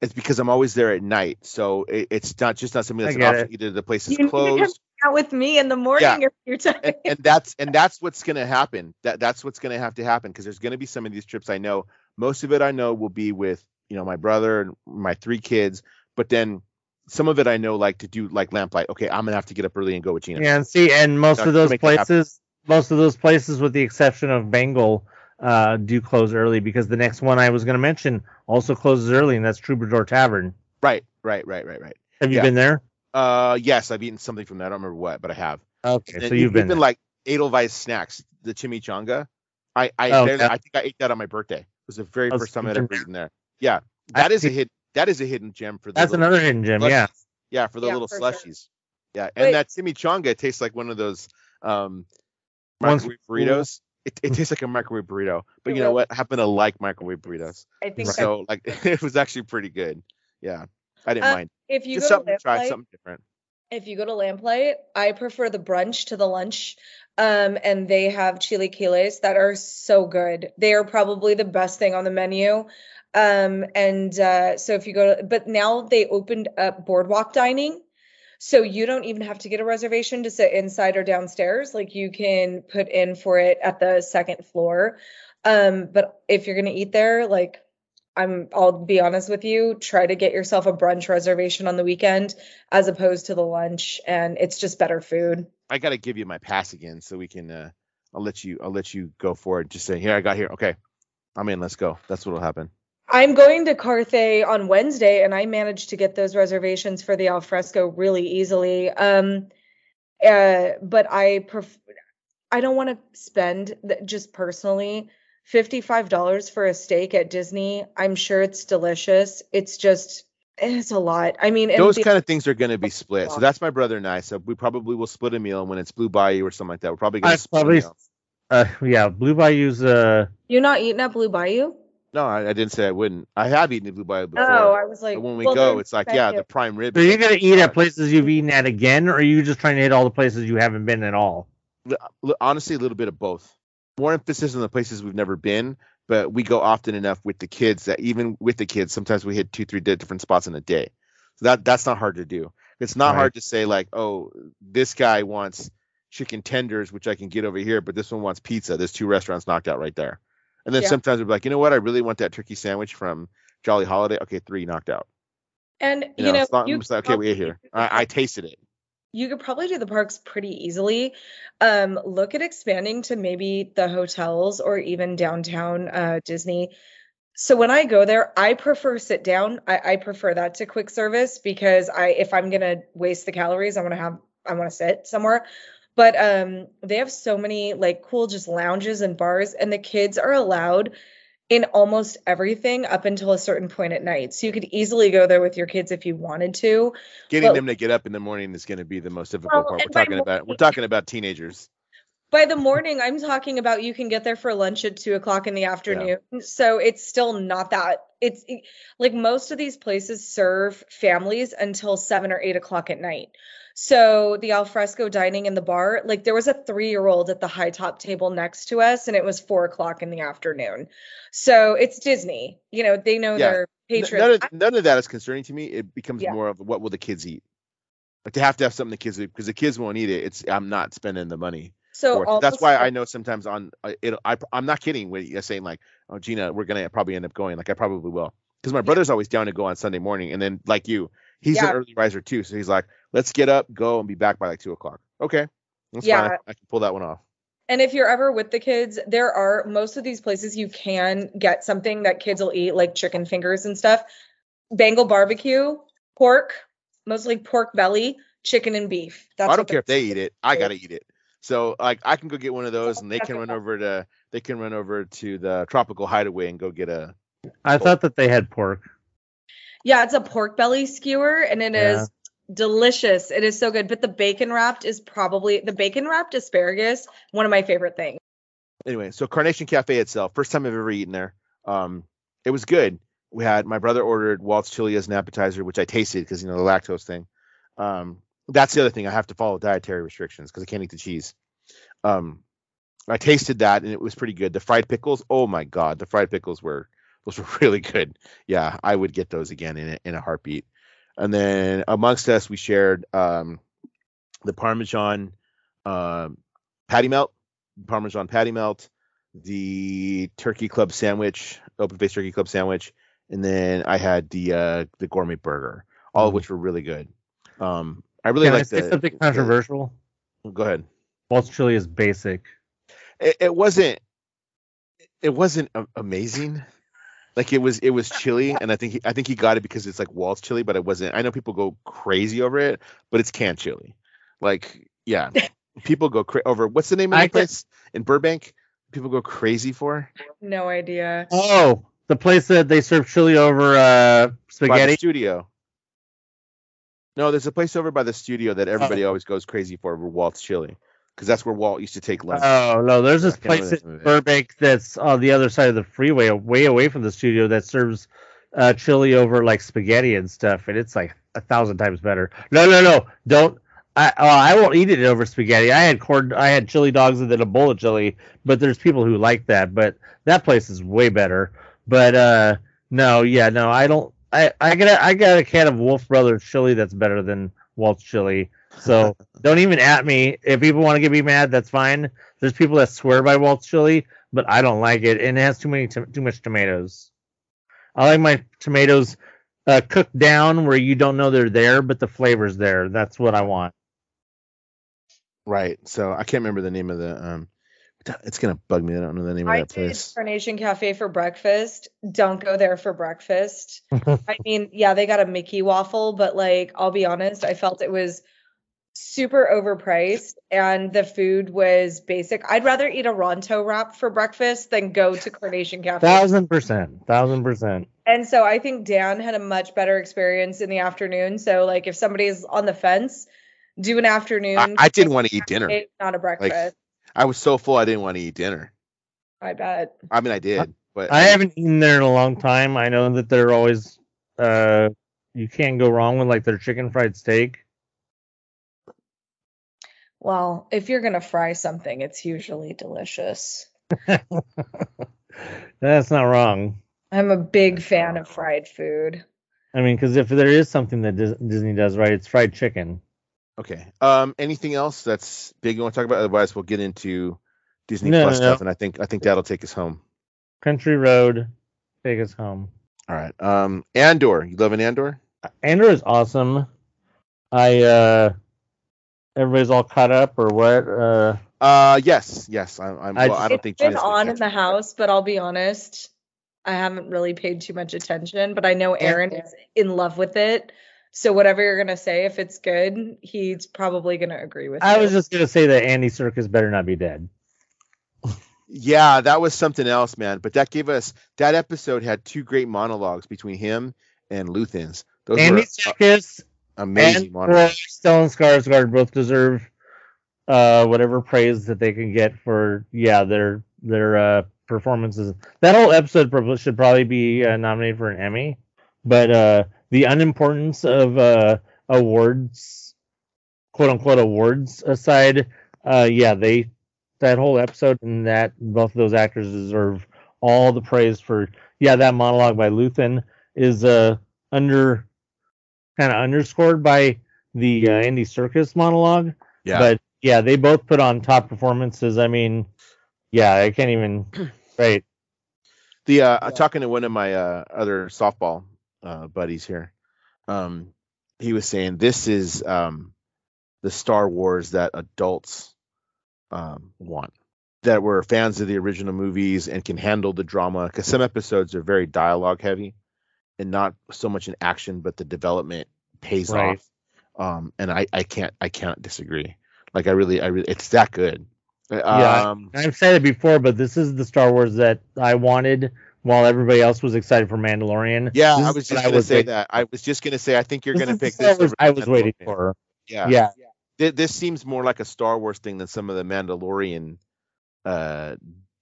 Speaker 1: It's because I'm always there at night, so it, it's not just not something that's an option.
Speaker 2: it.
Speaker 1: Either the place is
Speaker 3: You need to come
Speaker 1: closed,
Speaker 3: out with me in the morning if you're tired.
Speaker 1: and, and that's and that's what's going to happen. That that's what's going to have to happen because there's going to be some of these trips I know. Most of it I know will be with you know my brother and my three kids, but then some of it I know like to do like lamplight. Okay, I'm gonna have to get up early and go with Gina.
Speaker 2: Yeah, and see, and most
Speaker 1: Not
Speaker 2: of those
Speaker 1: make it happen.
Speaker 2: places, most of those places, with the exception of Bengal, uh, do close early because the next one I was going to mention also closes early, and that's Troubadour Tavern.
Speaker 1: Right, right, right, right, right.
Speaker 2: Have you
Speaker 1: Yeah.
Speaker 2: been there?
Speaker 1: Uh, yes, I've eaten something from that. I don't remember what, but I have.
Speaker 2: Okay,
Speaker 1: And
Speaker 2: so you've been.
Speaker 1: even
Speaker 2: there.
Speaker 1: like Edelweiss snacks, the chimichanga. I I,
Speaker 2: Oh,
Speaker 1: barely-
Speaker 2: yeah.
Speaker 1: I think I ate that on my birthday. It was the very
Speaker 2: I was
Speaker 1: first time I'd
Speaker 2: thinking
Speaker 1: ever eaten there. Yeah,
Speaker 2: I
Speaker 1: that is a
Speaker 2: think-
Speaker 1: hidden that is a hidden gem for the
Speaker 2: That's
Speaker 1: little
Speaker 2: another hidden gem.
Speaker 1: slushies.
Speaker 2: Yeah.
Speaker 1: Yeah, for the
Speaker 3: Yeah,
Speaker 1: little
Speaker 3: for sure.
Speaker 1: slushies. Yeah, and
Speaker 3: Wait.
Speaker 1: that chimichanga tastes like one of those um
Speaker 2: Ones-
Speaker 1: microwave burritos. It, it tastes like a microwave burrito, but
Speaker 3: It
Speaker 1: you know what? I happen to like microwave burritos,
Speaker 3: I think
Speaker 2: Right.
Speaker 3: that
Speaker 1: so like it was actually pretty good. Yeah, I didn't
Speaker 3: Uh,
Speaker 1: mind.
Speaker 3: if you
Speaker 1: Just
Speaker 3: go
Speaker 1: something
Speaker 3: to
Speaker 1: to try,
Speaker 3: Lamplight,
Speaker 1: something different.
Speaker 3: if you go to Lamplight, I prefer the brunch to the lunch. Um, and they have chilaquiles that are so good. They are probably the best thing on the menu. Um, and uh, so if you go to, but now they opened up boardwalk dining. So you don't even have to get a reservation to sit inside or downstairs. Like you can put in for it at the second floor. Um, but if you're gonna eat there, like I'm I'll be honest with you, try to get yourself a brunch reservation on the weekend as opposed to the lunch and it's just better food.
Speaker 1: I got to give you my pass again so we can. uh I'll let you. I'll let you go for it. Just say, here, I got here. Okay, I'm in. Let's go. That's what'll happen.
Speaker 3: I'm going to Carthay on Wednesday and I managed to get those reservations for the alfresco really easily. Um uh but I pref- I don't want to spend th- just personally $55 for a steak at Disney. I'm sure it's delicious. It's just it's a lot. I mean,
Speaker 1: Those
Speaker 3: the-
Speaker 1: kind of things are going to be split. So that's my brother and I. So we probably will split a meal when it's Blue Bayou or something like that. We're probably going to split
Speaker 2: probably-
Speaker 1: a meal.
Speaker 2: Uh, yeah, Blue Bayou's. Uh,
Speaker 3: you're not eating at Blue Bayou?
Speaker 1: No, I, I didn't say I wouldn't. I have eaten at Blue Bayou oh, before.
Speaker 3: Oh, I was like,
Speaker 1: but when we
Speaker 3: well,
Speaker 1: go, it's like, yeah, the prime rib.
Speaker 2: so you're gonna eat at places you've eaten at again, or are you just trying to hit all the places you haven't been at all?
Speaker 1: Honestly a little bit of both. More emphasis on the places we've never been, but we go often enough with the kids that even with the kids, sometimes we hit two, three different spots in a day. So that that's not hard to do. It's not
Speaker 2: Right.
Speaker 1: hard to say like, oh, this guy wants chicken tenders, which I can get over here, but this one wants pizza. There's two restaurants knocked out right there. And then
Speaker 3: Yeah.
Speaker 1: sometimes we'll be like, you know what? I really want that turkey sandwich from Jolly Holiday. Okay, three knocked out.
Speaker 3: And
Speaker 1: You,
Speaker 3: you,
Speaker 1: know,
Speaker 3: know,
Speaker 1: it's not,
Speaker 3: you
Speaker 1: it's like, okay, we ate here. I, I tasted it.
Speaker 3: you could probably do the parks pretty easily. Um, look at expanding to maybe the hotels or even downtown uh, Disney. So when I go there, I prefer sit down. I, I prefer that to quick service because I if I'm gonna waste the calories, I want to have I want to sit somewhere. But um, they have so many like cool just lounges and bars, and the kids are allowed in almost everything up until a certain point at night. So you could easily go there with your kids if you wanted to.
Speaker 1: Getting
Speaker 3: Well-
Speaker 1: them to get up in the morning is going to be the most difficult
Speaker 3: Well,
Speaker 1: part. We're talking about we're talking about teenagers.
Speaker 3: By the morning, I'm talking about you can get there for lunch at two o'clock in the afternoon. So it's still not that. It's like most of these places serve families until seven or eight o'clock at night. So the alfresco dining in the bar, like there was a three year old at the high top table next to us, and it was four o'clock in the afternoon. So it's Disney. You know, they know
Speaker 1: Yeah.
Speaker 3: their patrons.
Speaker 1: None of, none of that is concerning to me. It becomes
Speaker 3: Yeah.
Speaker 1: more of what will the kids eat. Like they have to have something the kids eat because the kids won't eat it. It's I'm not spending the money.
Speaker 3: so
Speaker 1: That's why I know sometimes on uh, it. I I'm not kidding when you're saying like, oh Gina, we're gonna probably end up going. Like I probably will because my brother's always down to go on Sunday morning, and then like you, he's
Speaker 3: Yeah.
Speaker 1: an early riser too. So he's like, let's get up, go, and be back by like two o'clock. Okay, that's
Speaker 3: Yeah.
Speaker 1: fine. I can pull that one off.
Speaker 3: And if you're ever with the kids, there are most of these places you can get something that kids will eat, like chicken fingers and stuff. Bengal barbecue, pork, mostly pork belly, chicken and beef. That's
Speaker 1: I don't care if they eat it. I gotta eat it. So like I can go get one of those, and they can run over to they can run over to the tropical hideaway and go get a.
Speaker 2: I thought that they had pork.
Speaker 3: Yeah, it's a pork belly skewer and it is delicious. It is so good. But the bacon wrapped is probably the bacon wrapped asparagus, one of my favorite things.
Speaker 1: Anyway, so Carnation Cafe itself, first time I've ever eaten there. Um, it was good. We had my brother ordered Walt's chili as an appetizer, which I tasted because you know the lactose thing. Um, that's the other thing I have to follow dietary restrictions because I can't eat the cheese. Um, I tasted that and it was pretty good. The fried pickles, oh my god, the fried pickles were those were really good. Yeah, I would get those again in a, in a heartbeat. And then amongst us, we shared um, the Parmesan um, patty melt, Parmesan patty melt, the Turkey Club sandwich, open face Turkey Club sandwich, and then I had the uh, the gourmet burger, all of
Speaker 2: Mhm.
Speaker 1: which were really good. Um, I really like the.
Speaker 2: something
Speaker 1: the-
Speaker 2: controversial?
Speaker 1: go ahead.
Speaker 2: Walt's chili is basic.
Speaker 1: it, it wasn't it wasn't amazing like it was it was chili and i think he, i think he got it because it's like Walt's chili but it wasn't i know people go crazy over it but it's canned chili. Like yeah. People go cra- over what's the name of the
Speaker 2: get-
Speaker 1: place in burbank? People go crazy for?
Speaker 3: No idea.
Speaker 2: Oh, the place that they serve chili over uh,
Speaker 1: by the
Speaker 2: spaghetti.
Speaker 1: studio. No there's a place over by the studio that everybody always goes crazy for over Walt's chili because that's where walt used to take lunch
Speaker 2: Oh no, there's this place in. Burbank that's on the other side of the freeway, way away from the studio, that serves uh, chili over like spaghetti and stuff, and it's like a thousand times better. No, no, no, don't. I uh, I won't eat it over spaghetti. I had corn, I had chili dogs and then a bowl of chili, but there's people who like that. But that place is way better. But uh, no, yeah, no, I don't. I I got a, I got a can of Wolf Brothers chili that's better than Walt's chili. So don't even at me. If people want to get me mad, that's fine. There's people that swear by Walt's chili, but I don't like it, and it has too many to- too much tomatoes. I like my tomatoes uh, cooked down where you don't know they're there, but the flavor's there. That's what I want.
Speaker 1: right so i can't remember the name of the um it's gonna bug me i don't know the name of that place
Speaker 3: Carnation Cafe for breakfast. Don't go there for breakfast. I mean, yeah, they got a Mickey waffle, but like, I'll be honest, I felt it was super overpriced and the food was basic. I'd rather eat a Ronto wrap for breakfast than go to Carnation Cafe.
Speaker 2: Thousand percent, thousand percent.
Speaker 3: And so I think Dan had a much better experience in the afternoon. So like, if somebody's on the fence, do an afternoon.
Speaker 1: I, I didn't want to eat dinner
Speaker 3: not a breakfast.
Speaker 1: I was so full I didn't want to eat dinner.
Speaker 3: I bet.
Speaker 1: I mean, I did, but
Speaker 2: I haven't eaten there in a long time. I know that they're always uh, you can't go wrong with like their chicken fried steak.
Speaker 3: Well, if you're gonna fry something, it's usually delicious.
Speaker 2: That's not wrong.
Speaker 3: I'm a big fan of fried food.
Speaker 2: I mean, because if there is something that Disney does right, it's fried chicken.
Speaker 1: Okay. Um. Anything else that's big you want to talk about? Otherwise, we'll get into Disney
Speaker 2: No,
Speaker 1: Plus
Speaker 2: no, no.
Speaker 1: stuff, and I think I think that'll take us home.
Speaker 2: Country Road, take us home.
Speaker 1: All right. Um. Andor. You loving Andor?
Speaker 2: Andor is awesome. I uh, everybody's all caught up or what? Uh,
Speaker 1: Uh. Yes. Yes. I'm. I'm
Speaker 2: I
Speaker 1: well, I don't
Speaker 3: it's
Speaker 1: think
Speaker 3: been
Speaker 1: Gina's gonna
Speaker 3: on in the house, but I'll be honest, I haven't really paid too much attention. But I know Aaron is in love with it. So whatever you're gonna say, if it's good, he's probably gonna agree with
Speaker 2: I
Speaker 3: you.
Speaker 2: was just gonna say that Andy Serkis better not be dead.
Speaker 1: Yeah, that was something else, man. But that gave us that episode had two great monologues between him and Luthen's. Those
Speaker 2: Andy
Speaker 1: were uh,
Speaker 2: Serkis
Speaker 1: amazing
Speaker 2: and
Speaker 1: monologues.
Speaker 2: Stellan Skarsgård both deserve uh whatever praise that they can get for yeah their their uh performances. That whole episode prob- should probably be uh, nominated for an Emmy, but uh the unimportance of uh awards, quote unquote awards aside, uh yeah they that whole episode and that both of those actors deserve all the praise for yeah that monologue by Luthen is uh under kind of underscored by the uh, Andy Serkis monologue.
Speaker 1: Yeah.
Speaker 2: But yeah, they both put on top performances. I mean, yeah, I can't even. Right.
Speaker 1: The uh, talking to one of my uh, other softball uh, buddies here, um, he was saying this is um, the Star Wars that adults um, want, that were fans of the original movies and can handle the drama. Because some episodes are very dialogue heavy, and not so much in action, but the development pays
Speaker 2: Right.
Speaker 1: off. Um, and I, I can't I can't disagree. Like I really I really it's that good.
Speaker 2: Yeah,
Speaker 1: Um,
Speaker 2: I've said it before, but this is the Star Wars that I wanted while everybody else was excited for Mandalorian.
Speaker 1: Yeah, I was just gonna say
Speaker 2: waiting-
Speaker 1: that. I was just gonna say I think you're gonna pick this.
Speaker 2: Wars
Speaker 1: over
Speaker 2: I was waiting for.
Speaker 1: Yeah.
Speaker 2: Yeah.
Speaker 1: Th- This seems more like a Star Wars thing than some of the Mandalorian uh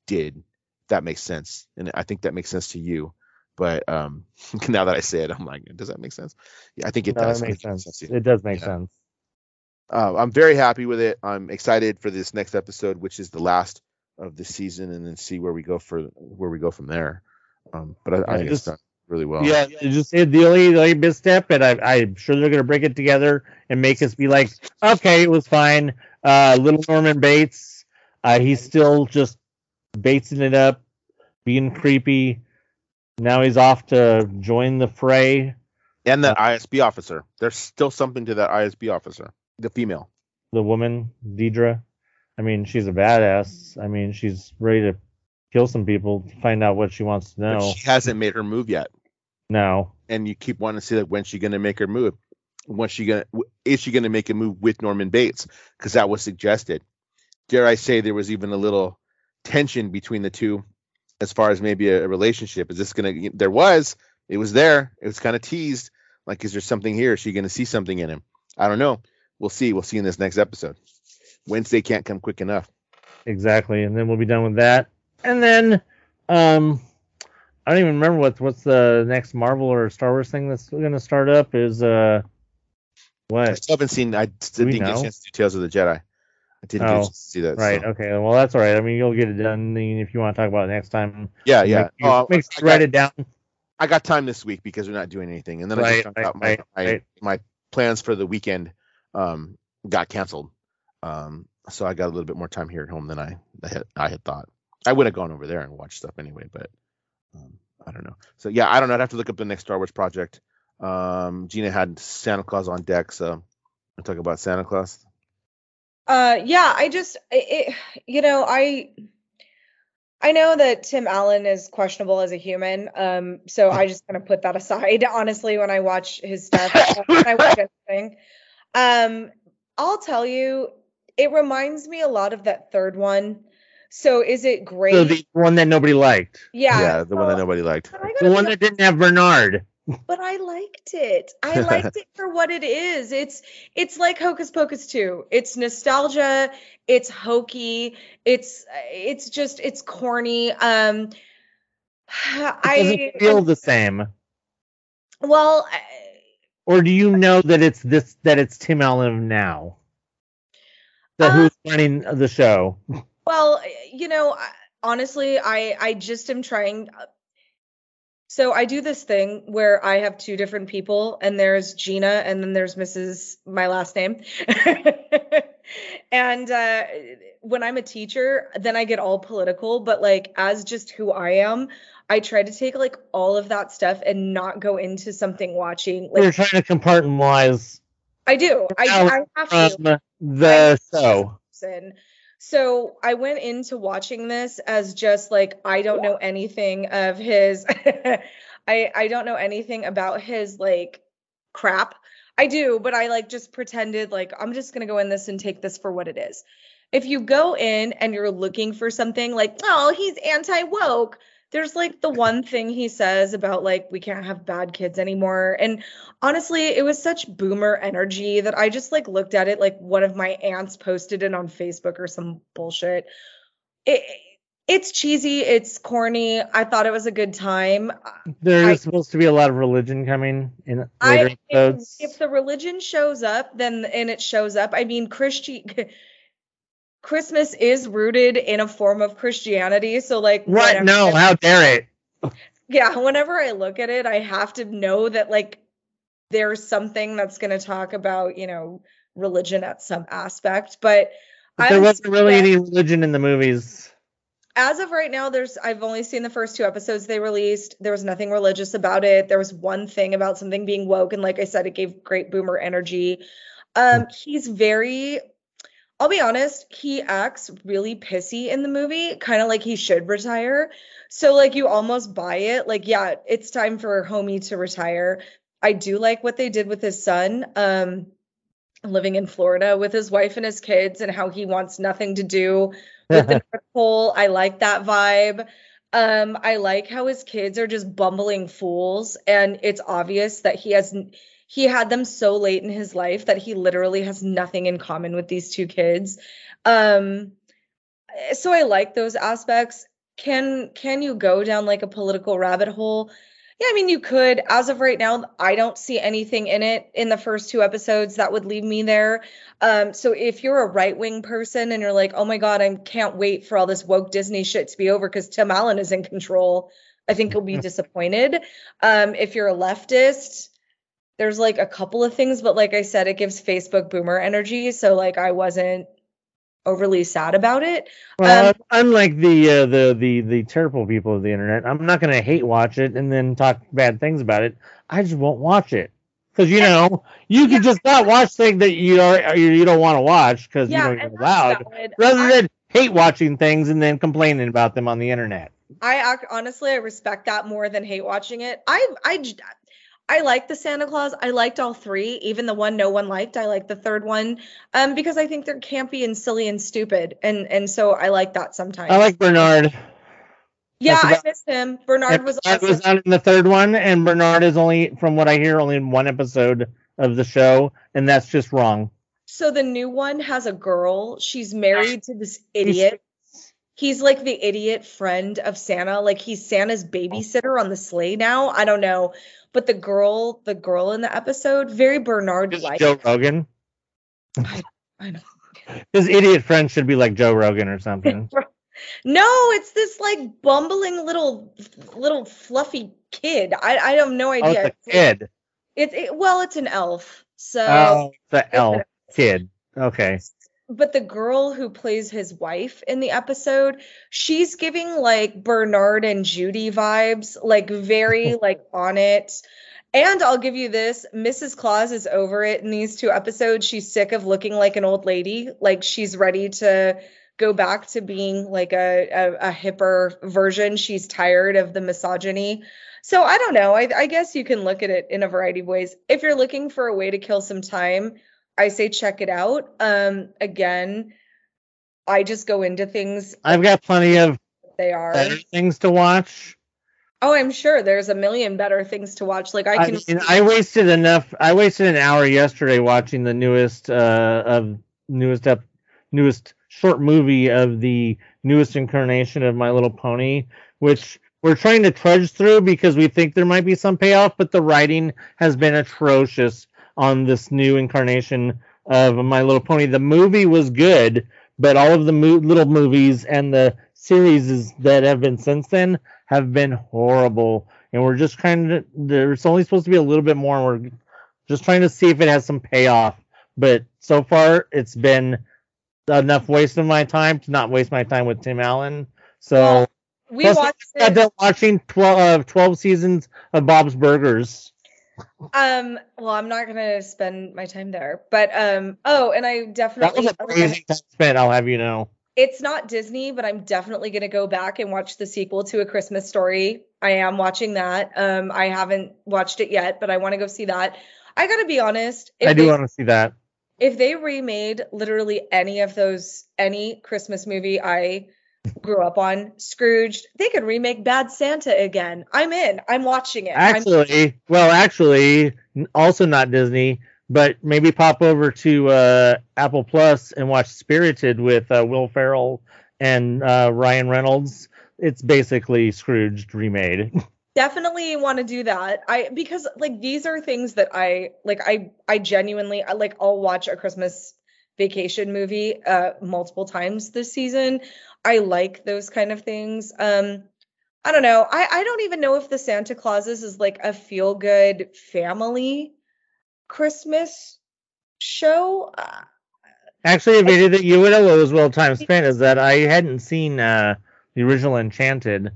Speaker 1: did. That makes sense, and I think that makes sense to you. But um, now that I say it, I'm like, does that make sense? Yeah, I think it
Speaker 2: No,
Speaker 1: does.
Speaker 2: that
Speaker 1: I
Speaker 2: makes
Speaker 1: think
Speaker 2: sense. It does make
Speaker 1: Yeah.
Speaker 2: sense.
Speaker 1: Uh, I'm very happy with it. I'm excited for this next episode, which is the last of the season, and then see where we go for where we go from there. Um, but I, I
Speaker 2: Yeah,
Speaker 1: think it's
Speaker 2: just-
Speaker 1: done really well.
Speaker 2: Yeah, it just it, the only the only misstep, and I, I'm sure they're gonna bring it together and make us be like, okay, it was fine. Uh, little Norman Bates, uh, he's still just Batesing it up, being creepy. Now he's off to join the fray.
Speaker 1: and that ISB officer. There's still something to that ISB officer, the female.
Speaker 2: The woman, Dedra. I mean, she's a badass. I mean, she's ready to kill some people to find out what she wants to
Speaker 1: But
Speaker 2: know.
Speaker 1: she hasn't made her move yet.
Speaker 2: No.
Speaker 1: and you keep wanting to see like when's she going to make her move? When's she going to is she going to make a move with norman bates? Because that was suggested. Dare i say there was even a little tension between the two as far as maybe a, a relationship. Is this going to there was it was there it was kind of teased. Like is there something here? Is she going to see something in him? I don't know. We'll see. We'll see in this next episode. Wednesday can't come quick enough.
Speaker 2: Exactly, and then we'll be done with that. And then, um, I don't even remember what what's the next Marvel or Star Wars thing that's going to start up is uh,
Speaker 1: i still haven't seen i didn't get a chance to do tales of the jedi i didn't get a
Speaker 2: Oh,
Speaker 1: chance to see that
Speaker 2: Right.
Speaker 1: so.
Speaker 2: Okay. Well, that's all right. I mean, you'll get it done if you want to talk about it next time.
Speaker 1: yeah yeah
Speaker 2: Make,
Speaker 1: Oh,
Speaker 2: make
Speaker 1: I
Speaker 2: sure you write
Speaker 1: got-
Speaker 2: it down.
Speaker 1: I got time this week because we're not doing anything, and then I just
Speaker 2: right,
Speaker 1: out my
Speaker 2: right,
Speaker 1: my,
Speaker 2: right.
Speaker 1: my plans for the weekend um, got canceled. Um, so I got a little bit more time here at home than I I had, I had thought. I would have gone over there and watched stuff anyway, but um, I don't know. So yeah, I don't know. I'd have to look up the next Star Wars project. Um, Gina had Santa Claus on deck, so I'll talk about Santa Claus.
Speaker 3: Uh, yeah, I just, it, it, you know, I, I know that Tim Allen is questionable as a human. Um, so I just kind of put that aside, honestly, when I watch his stuff, when I watch anything. Um, I'll tell you, it reminds me a lot of that third one. So is it great?
Speaker 2: So the one that nobody liked,
Speaker 3: yeah, Yeah,
Speaker 1: the one that nobody liked.
Speaker 2: the one that didn't have Bernard.
Speaker 3: but I liked it. I liked it for what it is. It's it's like Hocus Pocus 2. It's nostalgia, it's hokey, it's it's just it's corny. Um
Speaker 2: It
Speaker 3: I
Speaker 2: doesn't feel the same.
Speaker 3: well I-
Speaker 2: Or do you know that it's this that it's Tim Allen now? That
Speaker 3: Uh,
Speaker 2: who's running the show?
Speaker 3: well, you know, honestly, I I just am trying So I do this thing where I have two different people, and there's Gina, and then there's Mrs. My last name. and uh, when I'm a teacher, then I get all political. But like as just who I am, I try to take like all of that stuff and not go into something watching. Like, You're
Speaker 2: trying to compartmentalize
Speaker 3: I do. I, I have to.
Speaker 2: from the show.
Speaker 3: person. So I went into watching this as just like I don't know anything of his I I don't know anything about his like crap. I do, but I like just pretended like I'm just going to go in this and take this for what it is. If you go in and you're looking for something like, "Oh, he's anti-woke." There's like the one thing he says about like we can't have bad kids anymore. And honestly, it was such boomer energy that I just like looked at it like one of my aunts posted it on Facebook or some bullshit. It, it's cheesy, it's corny. I thought it was a good time.
Speaker 2: There's
Speaker 3: I-
Speaker 2: supposed to be a lot of religion coming in later
Speaker 3: I if,
Speaker 2: episodes.
Speaker 3: if the religion shows up, then and it shows up. I mean, Christi Christmas is rooted in a form of Christianity, so like
Speaker 2: what? No, how dare it?
Speaker 3: yeah, whenever I look at it, I have to know that like there's something that's going to talk about, you know, religion at some aspect, but
Speaker 2: But there wasn't really any religion in the movies.
Speaker 3: as of right now there's i've only seen the first two episodes they released there was nothing religious about it there was one thing about something being woke and like i said it gave great boomer energy um he's very i'll be honest he acts really pissy in the movie kind of like he should retire so like you almost buy it like yeah it's time for homie to retire i do like what they did with his son um living in florida with his wife and his kids and how he wants nothing to do with the North Pole. I like that vibe. Um, I like how his kids are just bumbling fools, and it's obvious that he has he had them so late in his life that he literally has nothing in common with these two kids. Um, so I like those aspects. Can can you go down like a political rabbit hole? Yeah, I mean you could. As of right now, I don't see anything in it in the first two episodes that would leave me there. Um, so if you're a right wing person and you're like, oh my god, I can't wait for all this woke Disney shit to be over because Tim Allen is in control, I think you'll be disappointed. Um, if you're a leftist, there's like a couple of things, but like I said, it gives Facebook boomer energy, so like I wasn't overly sad about it.
Speaker 2: Well,
Speaker 3: Um,
Speaker 2: unlike the uh, the the the terrible people of the internet, I'm not gonna hate watch it and then talk bad things about it. I just won't watch it because you know you can just not watch things that you are you, you don't want to watch because
Speaker 3: Yeah,
Speaker 2: you don't you're allowed, rather
Speaker 3: I-
Speaker 2: than hate watching things and then complaining about them on the internet.
Speaker 3: I honestly I respect that more than hate watching it. I I I like the Santa Claus. I liked all three, even the one no one liked. I like the third one, um, because I think they're campy and silly and stupid, and and so I like that sometimes.
Speaker 2: I like Bernard.
Speaker 3: Yeah,
Speaker 2: that's
Speaker 3: I
Speaker 2: about-
Speaker 3: miss him. Bernard was
Speaker 2: Bernard
Speaker 3: awesome.
Speaker 2: was not in the third one, and Bernard is only, from what I hear, only in one episode of the show, and that's just wrong.
Speaker 3: So the new one has a girl. She's married to this idiot. He's like the idiot friend of Santa. Like he's Santa's babysitter on the sleigh now. I don't know. But the girl, the girl in the episode, very Bernard like.
Speaker 2: Joe Rogan.
Speaker 3: I know.
Speaker 2: His idiot friend should be like Joe Rogan or something.
Speaker 3: No, it's this like bumbling little little fluffy kid. I I have no
Speaker 2: Oh,
Speaker 3: idea.
Speaker 2: it's a kid.
Speaker 3: It's it, well, it's an elf. So
Speaker 2: Oh, the elf kid. Okay.
Speaker 3: But the girl who plays his wife in the episode, she's giving like Bernard and Judy vibes, like very like on it. And I'll give you this, Mrs. Claus is over it in these two episodes. She's sick of looking like an old lady, like she's ready to go back to being like a a, a hipper version. She's tired of the misogyny. So I don't know. I, I guess you can look at it in a variety of ways. If you're looking for a way to kill some time, I say check it out. Um, again, I just go into things
Speaker 2: I've got plenty of
Speaker 3: they are.
Speaker 2: things to watch.
Speaker 3: Oh, I'm sure there's a million better things to watch. Like I
Speaker 2: I,
Speaker 3: can.
Speaker 2: mean, I wasted enough. I wasted an hour yesterday watching the newest uh, of newest up newest short movie of the newest incarnation of My Little Pony, which we're trying to trudge through because we think there might be some payoff, but the writing has been atrocious on this new incarnation of My Little Pony. The movie was good, but all of the mo- little movies and the series that have been since then have been horrible and we're just kind of there's only supposed to be a little bit more. And we're just trying to see if it has some payoff. But so far, it's been enough waste of my time to not waste my time with Tim Allen. So
Speaker 3: Well, we
Speaker 2: plus,
Speaker 3: watched
Speaker 2: I got
Speaker 3: it.
Speaker 2: done watching 12, uh, 12 seasons of Bob's Burgers.
Speaker 3: Um, well, I'm not gonna spend my time there, but um, oh, and I definitely That
Speaker 2: was a crazy time spent. I'll have you know.
Speaker 3: it's not Disney, but I'm definitely gonna go back and watch the sequel to A Christmas Story. I am watching that. Um, I haven't watched it yet, but I want to go see that. I gotta be honest. If
Speaker 2: I do want to see that.
Speaker 3: if they remade literally any of those, any Christmas movie I grew up on, Scrooged, they could remake Bad Santa again. I'm in. I'm watching it. I'm-
Speaker 2: Actually, well, actually, also not Disney, but maybe pop over to uh, Apple Plus and watch Spirited with uh, Will Ferrell and uh, Ryan Reynolds. It's basically Scrooged remade.
Speaker 3: definitely want to do that i because like these are things that i like i i genuinely I, like i'll watch a christmas vacation movie uh multiple times this season. I like those kind of things. Um i don't know. I i don't even know if the santa clauses is like a feel good family christmas show. Uh,
Speaker 2: Actually, if you did you would was well time spent is that I hadn't seen uh, the original Enchanted,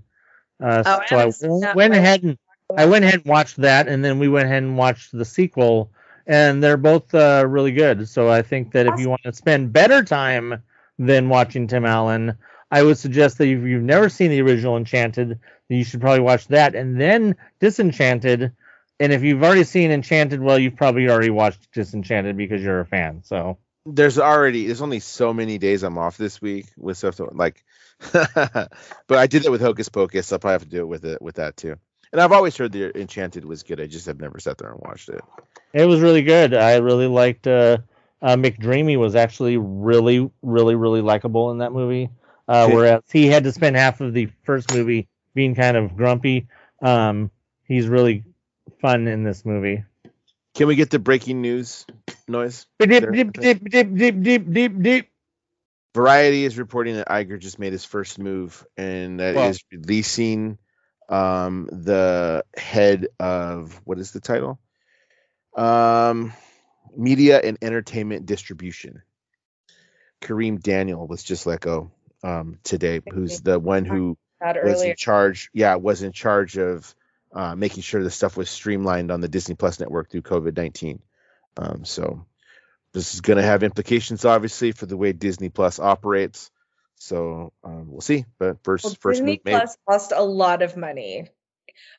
Speaker 2: uh,
Speaker 3: Oh,
Speaker 2: so I
Speaker 3: that
Speaker 2: went ahead and I went ahead and watched that, and then we went ahead and watched the sequel, and they're both uh, really good. So I think that if you want to spend better time than watching Tim Allen, I would suggest that if you've never seen the original Enchanted, then you should probably watch that, and then Disenchanted. And if you've already seen Enchanted, well, you've probably already watched Disenchanted because you're a fan. So
Speaker 1: there's already there's only so many days I'm off this week with stuff to, like but I did it with Hocus Pocus. So I'll probably have to do it with it with that too. And I've always heard the Enchanted was good. I just have never sat there and watched it.
Speaker 2: It was really good. I really liked uh, uh, McDreamy was actually really, really, really likable in that movie. Uh, whereas he had to spend half of the first movie being kind of grumpy. Um, he's really fun in this movie.
Speaker 1: Can we get the breaking news noise?
Speaker 2: Dip, dip, dip, dip, dip, dip, dip, dip.
Speaker 1: Variety is reporting that Iger just made his first move, and that is
Speaker 2: Well-
Speaker 1: releasing um, the head of what is the title? Um, Media and Entertainment Distribution. Kareem Daniel was just let go um, today, who's the one who was
Speaker 3: earlier
Speaker 1: in charge. Yeah, was in charge of uh, making sure the stuff was streamlined on the Disney Plus network through COVID nineteen. Um, so this is going to have implications, obviously, for the way Disney Plus operates. So um, we'll see. But first,
Speaker 3: Well,
Speaker 1: first
Speaker 3: Disney. Plus lost a lot of money.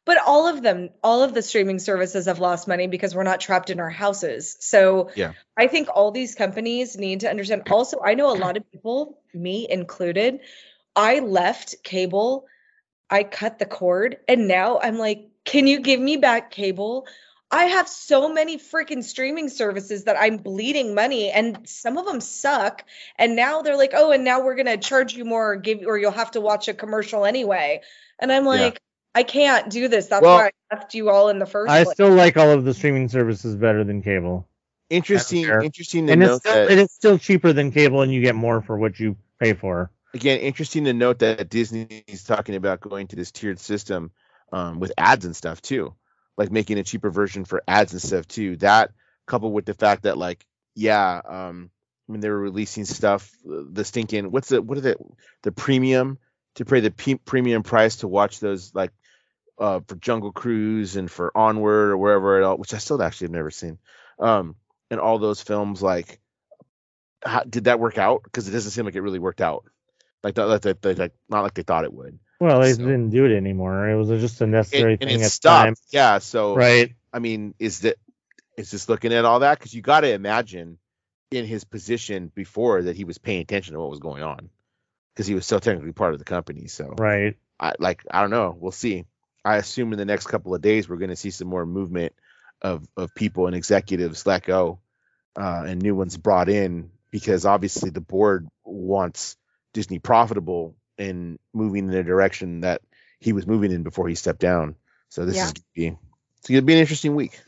Speaker 3: But all of them, all of the streaming services have lost money because we're not trapped in our houses. So
Speaker 1: Yeah.
Speaker 3: I think all these companies need to understand. Also, I know a lot of people, me included, I left cable, I cut the cord, and now I'm like, can you give me back cable? I have so many freaking streaming services that I'm bleeding money, and some of them suck. And now they're like, oh, and now we're gonna charge you more, or give, or you'll have to watch a commercial anyway. And I'm
Speaker 1: Yeah.
Speaker 3: like, I can't do this. That's
Speaker 1: Well-
Speaker 3: why I left you all in the first
Speaker 2: I
Speaker 3: place.
Speaker 2: still like all of the streaming services better than cable,
Speaker 1: Interesting. Interesting to
Speaker 2: and it's still,
Speaker 1: that
Speaker 2: it is still cheaper than cable, and you get more for what you pay for.
Speaker 1: again. Interesting to note that Disney is talking about going to this tiered system um, with ads and stuff too, like making a cheaper version for ads and stuff too. That coupled with the fact that like yeah, um, when they were releasing stuff, the stinking what's the what are the the premium to pay the pe- premium price to watch those like uh, for Jungle Cruise and for Onward or wherever it all, which I still actually have never seen. Um, and all those films, like, how, did that work out? Because it doesn't seem like it really worked out. Like that, that, like not like they thought it would.
Speaker 2: Well, they
Speaker 1: So-
Speaker 2: didn't do it anymore. It was just a necessary
Speaker 1: And, and
Speaker 2: thing
Speaker 1: it
Speaker 2: at the
Speaker 1: stopped.
Speaker 2: time,
Speaker 1: Yeah. So
Speaker 2: right?
Speaker 1: I mean, is that is just looking at all that? Because you got to imagine in his position before that he was paying attention to what was going on because he was still technically part of the company. So
Speaker 2: Right.
Speaker 1: I like I don't know. We'll see. I assume in the next couple of days we're going to see some more movement of of people and executives let go uh, and new ones brought in because obviously the board wants Disney profitable and moving in the direction that he was moving in before he stepped down. So this
Speaker 3: Yeah.
Speaker 1: is gonna be it's gonna be an interesting week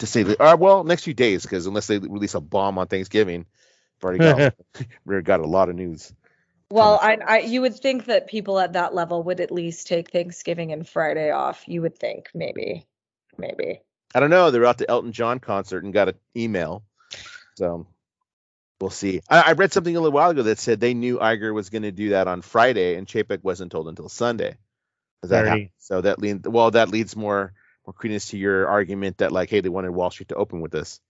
Speaker 1: to say the uh, well next few days because unless they release a bomb on Thanksgiving, we've already got we've got a lot of news.
Speaker 3: Well, I, I you would think that people at that level would at least take Thanksgiving and Friday off. You would think maybe, maybe.
Speaker 1: I don't know. They're out to Elton John concert and got an email, so we'll see. I, I read something a little while ago that said they knew Iger was going to do that on Friday, and Chapek wasn't told until Sunday. Does that
Speaker 2: Very-
Speaker 1: So that leans well. That leads more more credence to your argument that like, hey, they wanted Wall Street to open with this.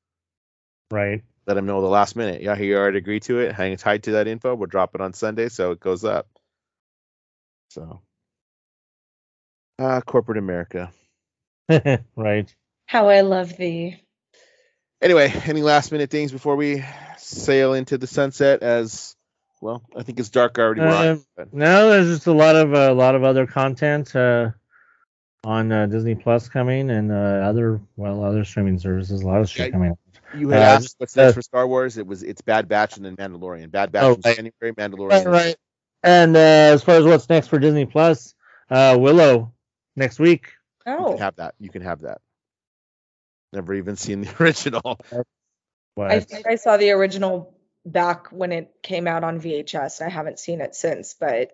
Speaker 2: Right.
Speaker 1: Let them know the last minute. Yeah, he already agreed to it. Hang tight to that info. We'll drop it on Sunday, so it goes up. So, ah, corporate America.
Speaker 2: right.
Speaker 3: How I love thee.
Speaker 1: Anyway, any last minute things before we sail into the sunset? As well, I think it's dark already. We're on,
Speaker 2: Um, No, there's just a lot of a lot of other content uh, on uh, Disney Plus coming and uh, other well other streaming services. A lot of shit
Speaker 1: Yeah,
Speaker 2: coming.
Speaker 1: You had
Speaker 2: Uh,
Speaker 1: asked what's next
Speaker 2: uh,
Speaker 1: for Star Wars. It was it's Bad Batch and then Mandalorian. Bad Batch
Speaker 2: Oh,
Speaker 1: in
Speaker 2: right.
Speaker 1: January, Mandalorian.
Speaker 2: Right, right. And uh, as far as what's next for Disney Plus, uh, Willow next week.
Speaker 1: You
Speaker 3: Oh,
Speaker 1: can have that. You can have that. Never even seen the original.
Speaker 2: What?
Speaker 3: I think I saw the original back when it came out on VHS, and I haven't seen it since. But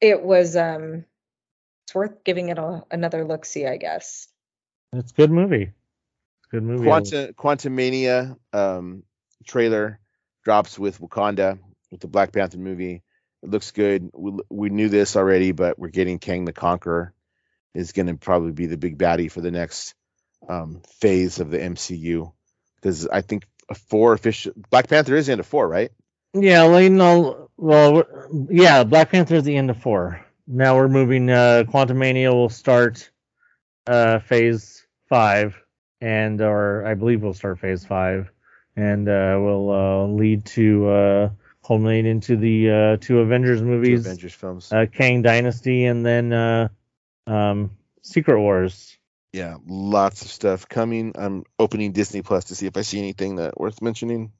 Speaker 3: it was um, it's worth giving it a, another look. See, I guess.
Speaker 2: it's a good movie. Good movie.
Speaker 1: Quantum Quantumania um, trailer drops with Wakanda with the Black Panther movie. It looks good. We, we knew this already, but we're getting Kang the Conqueror is going to probably be the big baddie for the next um, phase of the MCU because I think a four official Black Panther is into four, right?
Speaker 2: Yeah, well, you know, well, yeah, Black Panther is the end of four. Now we're moving. Uh, Quantumania will start uh, phase five, and or I believe we'll start phase five, and uh, will uh, lead to uh, culminate into the uh, two Avengers
Speaker 1: Two
Speaker 2: movies,
Speaker 1: Avengers films.
Speaker 2: uh, Kang Dynasty, and then uh, um, Secret Wars.
Speaker 1: Yeah, lots of stuff coming. I'm opening Disney Plus to see if I see anything that worth mentioning.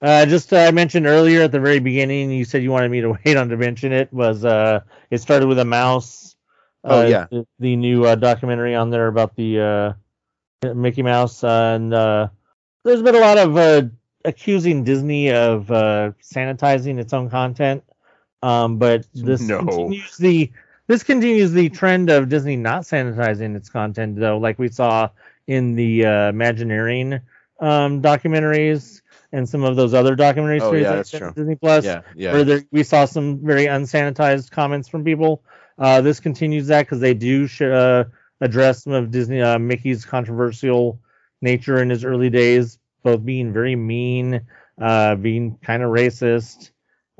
Speaker 2: Uh, just uh, I mentioned earlier at the very beginning, you said you wanted me to wait on to mention it. Was uh, it started with a mouse?
Speaker 1: Oh,
Speaker 2: uh,
Speaker 1: yeah.
Speaker 2: the, the new uh, documentary on there about the uh, Mickey Mouse, uh, and uh, there's been a lot of uh, accusing Disney of uh, sanitizing its own content. Um, but this
Speaker 1: No.
Speaker 2: continues the this continues the trend of Disney not sanitizing its content, though, like we saw in the uh, Imagineering um, documentaries and some of those other documentary
Speaker 1: Oh,
Speaker 2: series
Speaker 1: yeah,
Speaker 2: on
Speaker 1: that's true.
Speaker 2: Disney Plus
Speaker 1: Yeah, yeah.
Speaker 2: where there, we saw some very unsanitized comments from people. Uh, this continues that because they do sh- uh, address some of Disney uh, Mickey's controversial nature in his early days, both being very mean, uh, being kind of racist,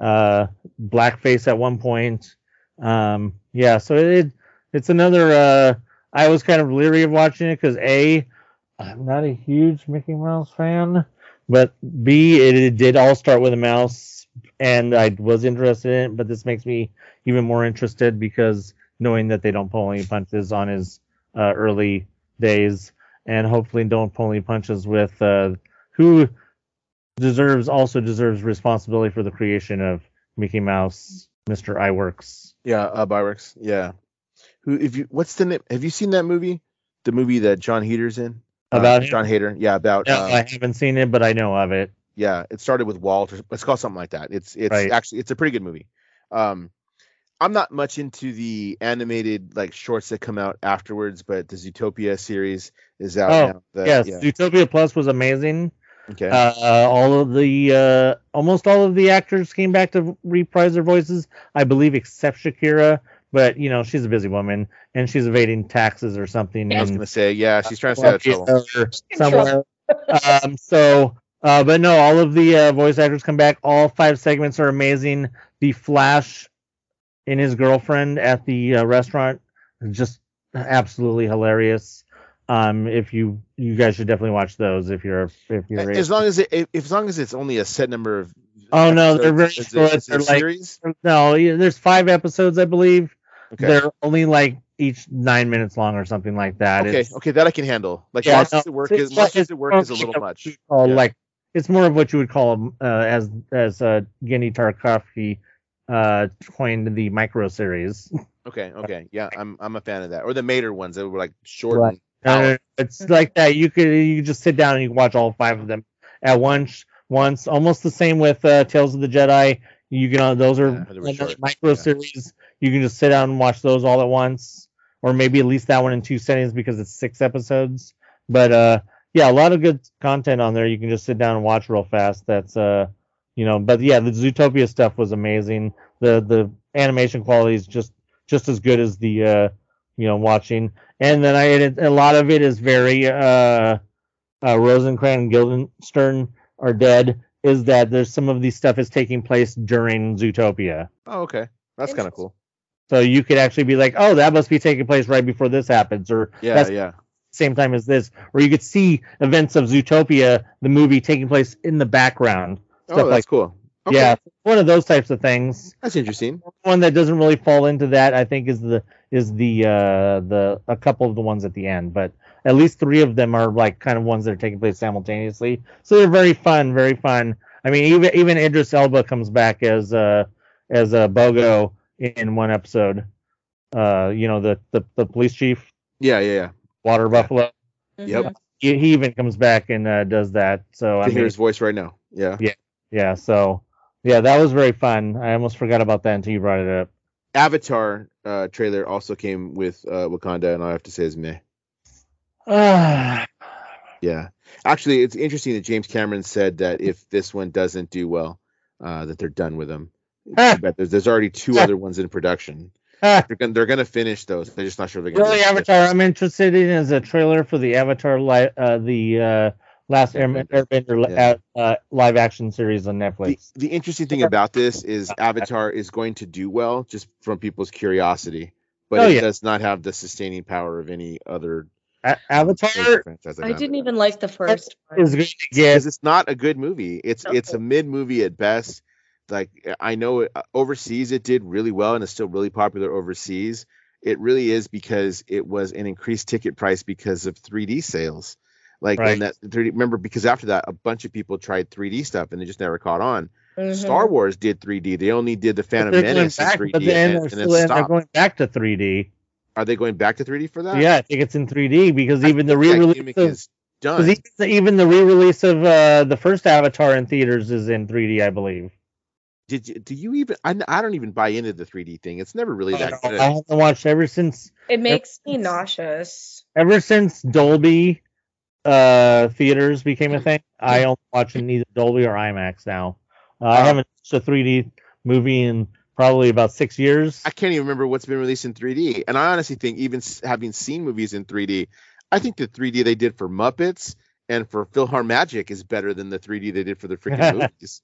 Speaker 2: uh, blackface at one point. Um, yeah, so it it's another. Uh, I was kind of leery of watching it because a I'm not a huge Mickey Mouse fan, but b it, it did all start with a mouse and I was interested in it, but this makes me even more interested because knowing that they don't pull any punches on his uh, early days, and hopefully don't pull any punches with uh, who deserves also deserves responsibility for the creation of Mickey Mouse, Mr. Iwerks.
Speaker 1: Yeah, uh, Byrex. Yeah. Who? If you, what's the name? Have you seen that movie? The movie that Jon Heder's in. Uh,
Speaker 2: About him?
Speaker 1: Jon Heder. Yeah, about.
Speaker 2: No,
Speaker 1: um,
Speaker 2: I haven't seen it, but I know of it.
Speaker 1: yeah, it started with Walt. Or, it's called something like that. It's it's
Speaker 2: Right.
Speaker 1: actually it's a pretty good movie. Um, I'm not much into the animated like shorts that come out afterwards, but the Zootopia series is out
Speaker 2: Oh,
Speaker 1: now. The-
Speaker 2: yes,
Speaker 1: yeah.
Speaker 2: Zootopia Plus was amazing.
Speaker 1: Okay.
Speaker 2: Uh, all of the uh, almost all of the actors came back to reprise their voices, I believe, except Shakira. But you know, she's a busy woman and she's evading taxes or something.
Speaker 1: I was gonna say yeah, she's trying to stay out of trouble.
Speaker 2: Somewhere. um, so, uh, but no, all of the uh, voice actors come back. All five segments are amazing. The Flash and his girlfriend at the uh, restaurant, just absolutely hilarious. Um, if you you guys should definitely watch those if you're if you're
Speaker 1: As long as it, if, as long as it's only a set number of.
Speaker 2: Oh, no, they're very short.
Speaker 1: it
Speaker 2: They're like-
Speaker 1: series.
Speaker 2: no, there's five episodes, I believe.
Speaker 1: Okay.
Speaker 2: They're only like each nine minutes long or something like that.
Speaker 1: Okay,
Speaker 2: It's,
Speaker 1: okay, that I can handle. Like
Speaker 2: Yeah,
Speaker 1: Monsters
Speaker 2: no,
Speaker 1: at Work
Speaker 2: it's-
Speaker 1: is Monsters
Speaker 2: it's
Speaker 1: at Work is a little much.
Speaker 2: call,
Speaker 1: Yeah.
Speaker 2: Like it's more of what you would call uh, as as uh, Genndy Tartakovsky uh, coined the micro series.
Speaker 1: Okay, okay, yeah, I'm I'm a fan of that. Or the Mater ones that were like short.
Speaker 2: Right.
Speaker 1: And
Speaker 2: No, no,
Speaker 1: Hour.
Speaker 2: no, it's like that. You could you just sit down and you can watch all five of them at once. Once, almost the same with uh, Tales of the Jedi. You can those are
Speaker 1: Yeah,
Speaker 2: like micro
Speaker 1: yeah.
Speaker 2: series. You can just sit down and watch those all at once, or maybe at least that one in two settings because it's six episodes. But uh, yeah, a lot of good content on there. You can just sit down and watch real fast. That's uh, you know, but yeah, the Zootopia stuff was amazing. The the animation quality is just just as good as the uh, you know, watching. And then I it, a lot of it is very uh, uh Rosencrantz and Guildenstern are dead. Is that there's some of these stuff is taking place during Zootopia.
Speaker 1: Oh, okay. That's kind of cool.
Speaker 2: So you could actually be like, oh, that must be taking place right before this happens, or
Speaker 1: Yeah,
Speaker 2: That's-
Speaker 1: yeah.
Speaker 2: same time as this, or you could see events of Zootopia, the movie taking place in the background.
Speaker 1: Oh, that's
Speaker 2: like
Speaker 1: cool. Okay.
Speaker 2: yeah, one of those types of things.
Speaker 1: That's interesting.
Speaker 2: One that doesn't really fall into that, I think, is the is the uh the a couple of the ones at the end, but at least three of them are like kind of ones that are taking place simultaneously. So they're very fun, very fun. I mean, even even Idris Elba comes back as uh as a Bogo in one episode. Uh, you know the the, the police chief,
Speaker 1: Yeah, yeah, yeah.
Speaker 2: Water Buffalo.
Speaker 1: Yep.
Speaker 3: Mhm.
Speaker 2: He, he even comes back and uh, does that. So
Speaker 1: I
Speaker 2: I
Speaker 1: can hear his voice right now. Yeah.
Speaker 2: Yeah. yeah. So yeah, that was very fun. I almost forgot about that until you brought it up.
Speaker 1: Avatar uh, trailer also came with uh, Wakanda, and all I have to say is meh.
Speaker 2: Ah,
Speaker 1: Yeah. Actually, it's interesting that James Cameron said that if this one doesn't do well, uh, that they're done with them.
Speaker 2: Ah.
Speaker 1: But there's, there's already two other ones in production.
Speaker 2: ah.
Speaker 1: They're gonna, they're gonna finish those. They're just not sure they're gonna.
Speaker 2: really,
Speaker 1: do it.
Speaker 2: Avatar. I'm interested in is a trailer for the Avatar li- uh, the uh, last Air-
Speaker 1: Airbender.
Speaker 2: Airbender
Speaker 1: Yeah.
Speaker 2: uh, uh, live action series on Netflix.
Speaker 1: the interesting thing about this is Avatar is going to do well just from people's curiosity, but
Speaker 2: Oh,
Speaker 1: it
Speaker 2: yeah.
Speaker 1: does not have the sustaining power of any other
Speaker 2: A- Avatar
Speaker 1: franchise.
Speaker 3: I didn't even like the first one.
Speaker 2: is going
Speaker 1: because it's not a good movie. It's
Speaker 3: No.
Speaker 1: it's a mid movie at best. Like I know it, uh, overseas it did really well and it's still really popular overseas. It really is because it was an increased ticket price because of 3D sales. Like
Speaker 2: Right.
Speaker 1: when that 3D, remember because after that a bunch of people tried 3D stuff and they just never caught on.
Speaker 3: Mhm.
Speaker 1: Star Wars did 3D. They only did the Phantom
Speaker 2: they're
Speaker 1: Menace
Speaker 2: back,
Speaker 1: in 3D
Speaker 2: but then
Speaker 1: and,
Speaker 2: they're,
Speaker 1: and
Speaker 2: still,
Speaker 1: then
Speaker 2: they're going back to 3D.
Speaker 1: Are they going back to 3D for that?
Speaker 2: Yeah, I think it's in 3D because
Speaker 1: I
Speaker 2: even the re-release of
Speaker 1: is done.
Speaker 2: Even, even the re-release of uh, the first Avatar in theaters is in 3D, I believe.
Speaker 1: Did you, do you even? I, I don't even buy into the 3D thing. It's never really that
Speaker 2: I
Speaker 1: good.
Speaker 2: haven't watched ever since
Speaker 3: It makes me nauseous.
Speaker 2: ever since Dolby uh, theaters became a thing. I only watch in either Dolby or IMAX now. Uh, I
Speaker 1: Oh.
Speaker 2: haven't watched a 3D movie in probably about six years.
Speaker 1: I can't even remember what's been released in 3D. And I honestly think, even having seen movies in 3D, I think the 3D they did for Muppets and for Philhar Magic is better than the 3D they did for the freaking movies.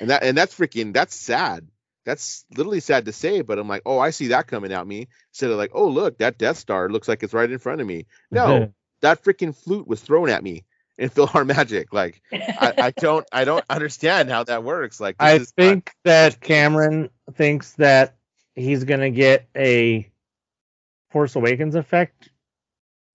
Speaker 1: And that and that's freaking that's sad. That's literally sad to say, but I'm like, oh, I see that coming at me. Instead of like, oh, look, that Death Star looks like it's right in front of me. No, that freaking flute was thrown at me in PhilharMagic. Like, I, I don't, I don't understand how that works. Like,
Speaker 2: I
Speaker 1: is not-
Speaker 2: think that Cameron thinks that he's gonna get a Force Awakens effect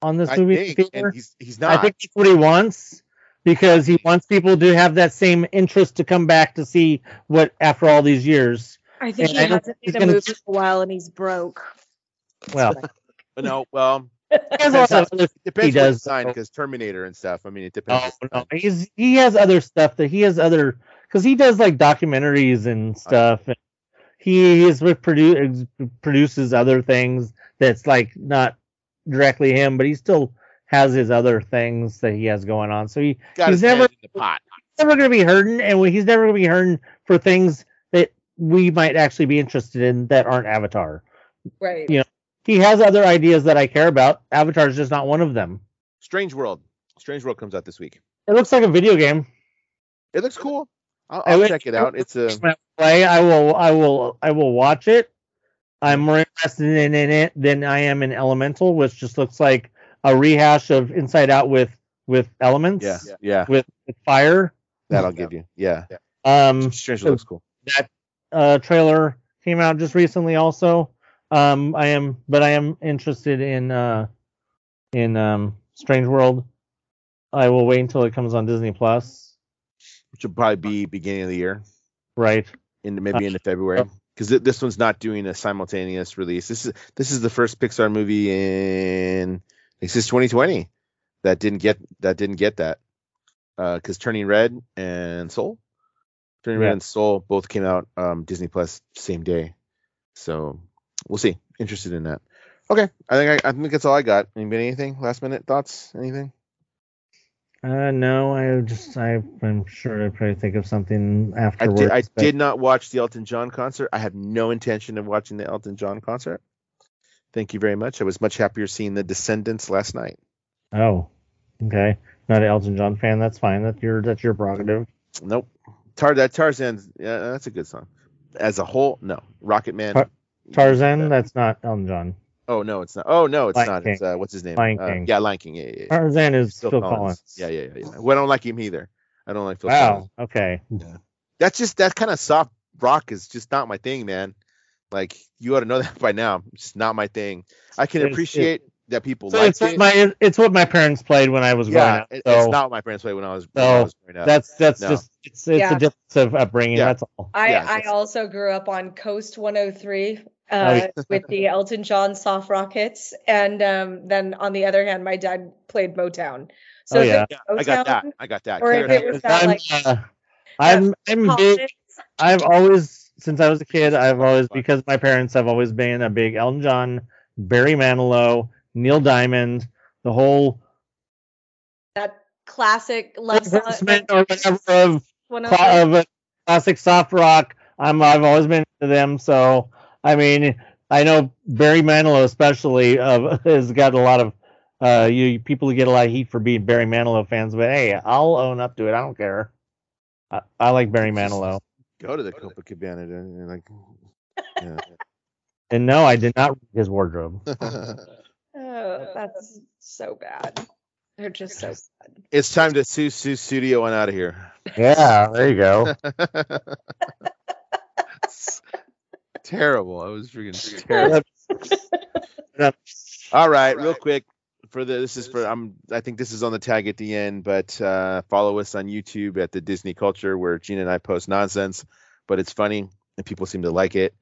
Speaker 2: on this
Speaker 1: I
Speaker 2: movie
Speaker 1: think,
Speaker 2: theater.
Speaker 1: and he's he's not.
Speaker 2: I think that's what he wants because he wants people to have that same interest to come back to see what after all these years.
Speaker 3: I think
Speaker 2: And
Speaker 3: he
Speaker 2: I
Speaker 3: hasn't
Speaker 2: think he's
Speaker 3: made a movie for a while and he's broke.
Speaker 2: Well,
Speaker 1: no, well,
Speaker 2: he has a lot of other
Speaker 1: depends
Speaker 2: He does,
Speaker 1: sign because Terminator and stuff. I mean, it
Speaker 2: Oh,
Speaker 1: depends. what
Speaker 2: no.
Speaker 1: sign.
Speaker 2: He's he has other stuff that he has other because he does like documentaries and stuff. And he is with produ- produces other things that's like not directly him, but he still has his other things that he has going on. So he
Speaker 1: Got
Speaker 2: he's never-
Speaker 1: hand in the pot.
Speaker 2: never going to be hurting, and he's never going to be hurting for things that we might actually be interested in that aren't Avatar.
Speaker 3: Right.
Speaker 2: Yeah. He has other ideas that I care about. Avatar is just not one of them.
Speaker 1: Strange World. Strange World comes out this week.
Speaker 2: It looks like a video game.
Speaker 1: It looks cool. I'll, I'll check it out. It's a
Speaker 2: play. I will. I will. I will watch it. I'm more interested in, in it than I am in Elemental, which just looks like a rehash of Inside Out with with elements.
Speaker 1: yeah, yeah.
Speaker 2: With, with fire.
Speaker 1: That I'll give you. Yeah.
Speaker 2: Um.
Speaker 1: Strange
Speaker 2: so-
Speaker 1: looks cool.
Speaker 2: That uh, trailer came out just recently also. Um, I am, but I am interested in uh, in um, Strange World. I will wait until it comes on Disney Plus.
Speaker 1: Which will probably be beginning of the year,
Speaker 2: Right.
Speaker 1: into maybe
Speaker 2: Uh,
Speaker 1: into February. Because th- this one's not doing a simultaneous release. This is this is the first Pixar movie in this is 2020 that didn't get that didn't get that. Because Turning Red and Soul Turning Red and Soul both came out um, Disney Plus same day, so we'll see. Interested in that. Okay, I think I, I think that's all I got. Anybody anything? Last minute thoughts? Anything?
Speaker 2: Uh, no, I just I, I'm sure I'd probably think of something
Speaker 1: I
Speaker 2: afterwards.
Speaker 1: did. I
Speaker 2: but-
Speaker 1: did not watch the Elton John concert. I have no intention of watching the Elton John concert. Thank you very much. I was much happier seeing the Descendants last night.
Speaker 2: Oh, okay. Not an Elton John fan. That's fine. That's your that's your prerogative.
Speaker 1: Nope. Tar that Tarzan. Yeah, that's a good song. As a whole, no. Rocket Man.
Speaker 2: Tar- Tarzan. That's not Elton John.
Speaker 1: Oh no, it's not. Oh no, it's
Speaker 2: Lion
Speaker 1: not. It's uh, what's his name?
Speaker 2: Lion
Speaker 1: Uh,
Speaker 2: King.
Speaker 1: yeah, Lion King. Yeah, yeah. yeah.
Speaker 2: Tarzan is
Speaker 1: Phil
Speaker 2: Phil,
Speaker 1: Collins.
Speaker 2: Collins.
Speaker 1: Yeah, yeah, yeah, yeah. Well, I don't like him either. I don't like Phil
Speaker 2: Wow.
Speaker 1: Collins.
Speaker 2: Okay.
Speaker 1: That's just that kind of soft rock is just not my thing, man. Like you ought to know that by now. It's not my thing. I can
Speaker 2: It's-
Speaker 1: appreciate that people
Speaker 2: So
Speaker 1: like
Speaker 2: it's what
Speaker 1: it.
Speaker 2: my it's what my parents played when I was growing up.
Speaker 1: it-
Speaker 2: So
Speaker 1: it's not what my parents played when I was, when I was growing up.
Speaker 2: that's that's
Speaker 1: No.
Speaker 2: just it's it's
Speaker 3: Yeah.
Speaker 2: a difference of upbringing.
Speaker 1: Yeah.
Speaker 2: That's all.
Speaker 3: I,
Speaker 1: Yeah,
Speaker 3: I
Speaker 1: that's-
Speaker 3: also grew up on Coast 103 uh,
Speaker 2: yeah.
Speaker 3: with the Elton John soft Rockets, and um, then on the other hand, my dad played Motown. So
Speaker 2: Oh,
Speaker 3: if
Speaker 2: yeah.
Speaker 1: I got that. I got that.
Speaker 3: Or if it was that,
Speaker 2: I'm,
Speaker 3: like
Speaker 2: uh, I'm I'm big. I've always since I was a kid. I've always because my parents have always been a big Elton John, Barry Manilow, Neil Diamond, the whole
Speaker 3: that classic love song.
Speaker 2: or whatever of
Speaker 3: one of
Speaker 2: cla- of a classic soft rock. I'm I've always been into them. So I mean, I know Barry Manilow especially uh, has got a lot of uh, you people who get a lot of heat for being Barry Manilow fans, but hey, I'll own up to it. I don't care. I, I like Barry Manilow,
Speaker 1: Go to the Copacabana. and, Like, yeah.
Speaker 2: and no, I did not read his wardrobe.
Speaker 3: Oh, that's so bad. They're just so bad.
Speaker 1: it's time to sue sue studio on out of here.
Speaker 2: Yeah, there you go.
Speaker 1: terrible. I was freaking terrible.
Speaker 2: Yep.
Speaker 1: All right, real quick for the this is for I'm I think this is on the tag at the end, but uh, follow us on YouTube at the Disney Culture where Gina and I post nonsense, but it's funny and people seem to like it.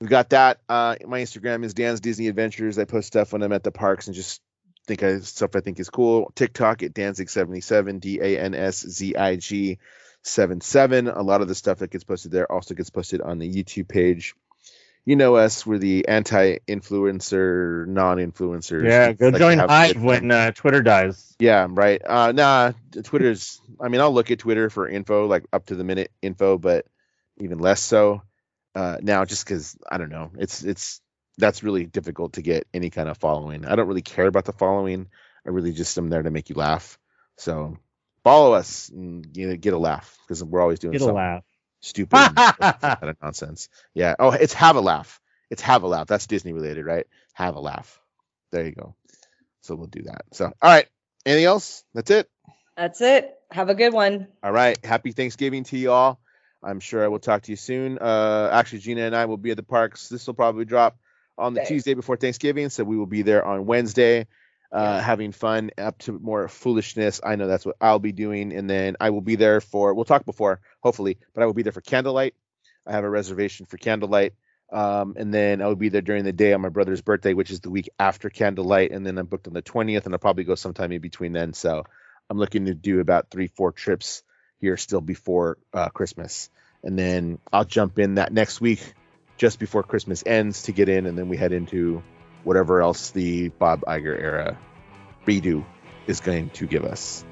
Speaker 1: We've got that. Uh, my Instagram is Dan's Disney Adventures. I post stuff when I'm at the parks and just think I stuff I think is cool. TikTok at Danzig77, D A N S Z I G 77. A lot of the stuff that gets posted there also gets posted on the YouTube page. You know us, we're the anti-influencer, non-influencers.
Speaker 2: Yeah, go
Speaker 1: like
Speaker 2: join Hive when uh, Twitter dies.
Speaker 1: Yeah, right. Uh, nah, Twitter's. I mean, I'll look at Twitter for info, like up to the minute info, but even less so uh, now, just because I don't know. It's it's that's really difficult to get any kind of following. I don't really care about the following. I really just am there to make you laugh. So follow us and you know, get a laugh because we're always doing
Speaker 2: Get a laugh.
Speaker 1: stupid and kind of nonsense. Yeah. Oh, it's have a laugh. It's have a laugh. That's Disney related, right? Have a laugh. There you go. So we'll do that. So all right. Anything else? That's it.
Speaker 3: That's it. Have a good one.
Speaker 1: All right. Happy Thanksgiving to you all. I'm sure I will talk to you soon. Uh, actually, Gina and I will be at the parks. This will probably drop on the. Tuesday before Thanksgiving, so we will be there on Wednesday, uh, having fun, up to more foolishness. I know that's what I'll be doing, and then I will be there for. We'll talk before, hopefully, but I will be there for candlelight. I have a reservation for candlelight. Um, and then I will be there during the day on my brother's birthday, which is the week after candlelight. And then I'm booked on the 20th, and I'll probably go sometime in between then. So I'm looking to do about three, four trips here still before uh, Christmas. And then I'll jump in that next week just before Christmas ends to get in. And then we head into whatever else the Bob Iger era redo is going to give us.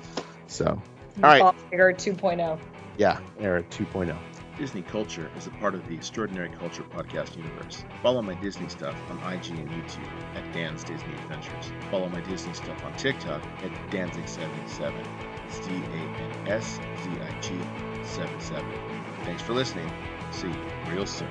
Speaker 1: So, all right.
Speaker 3: Bob Iger 2.0.
Speaker 1: yeah, era oh. 2.0.
Speaker 4: Disney Culture is a part of the Extraordinary Culture podcast universe. Follow my Disney stuff on IG and YouTube at Dan's Disney Adventures. Follow my Disney stuff on TikTok at Danzig77. D A N S Z I G 77. Thanks for listening. See you real soon.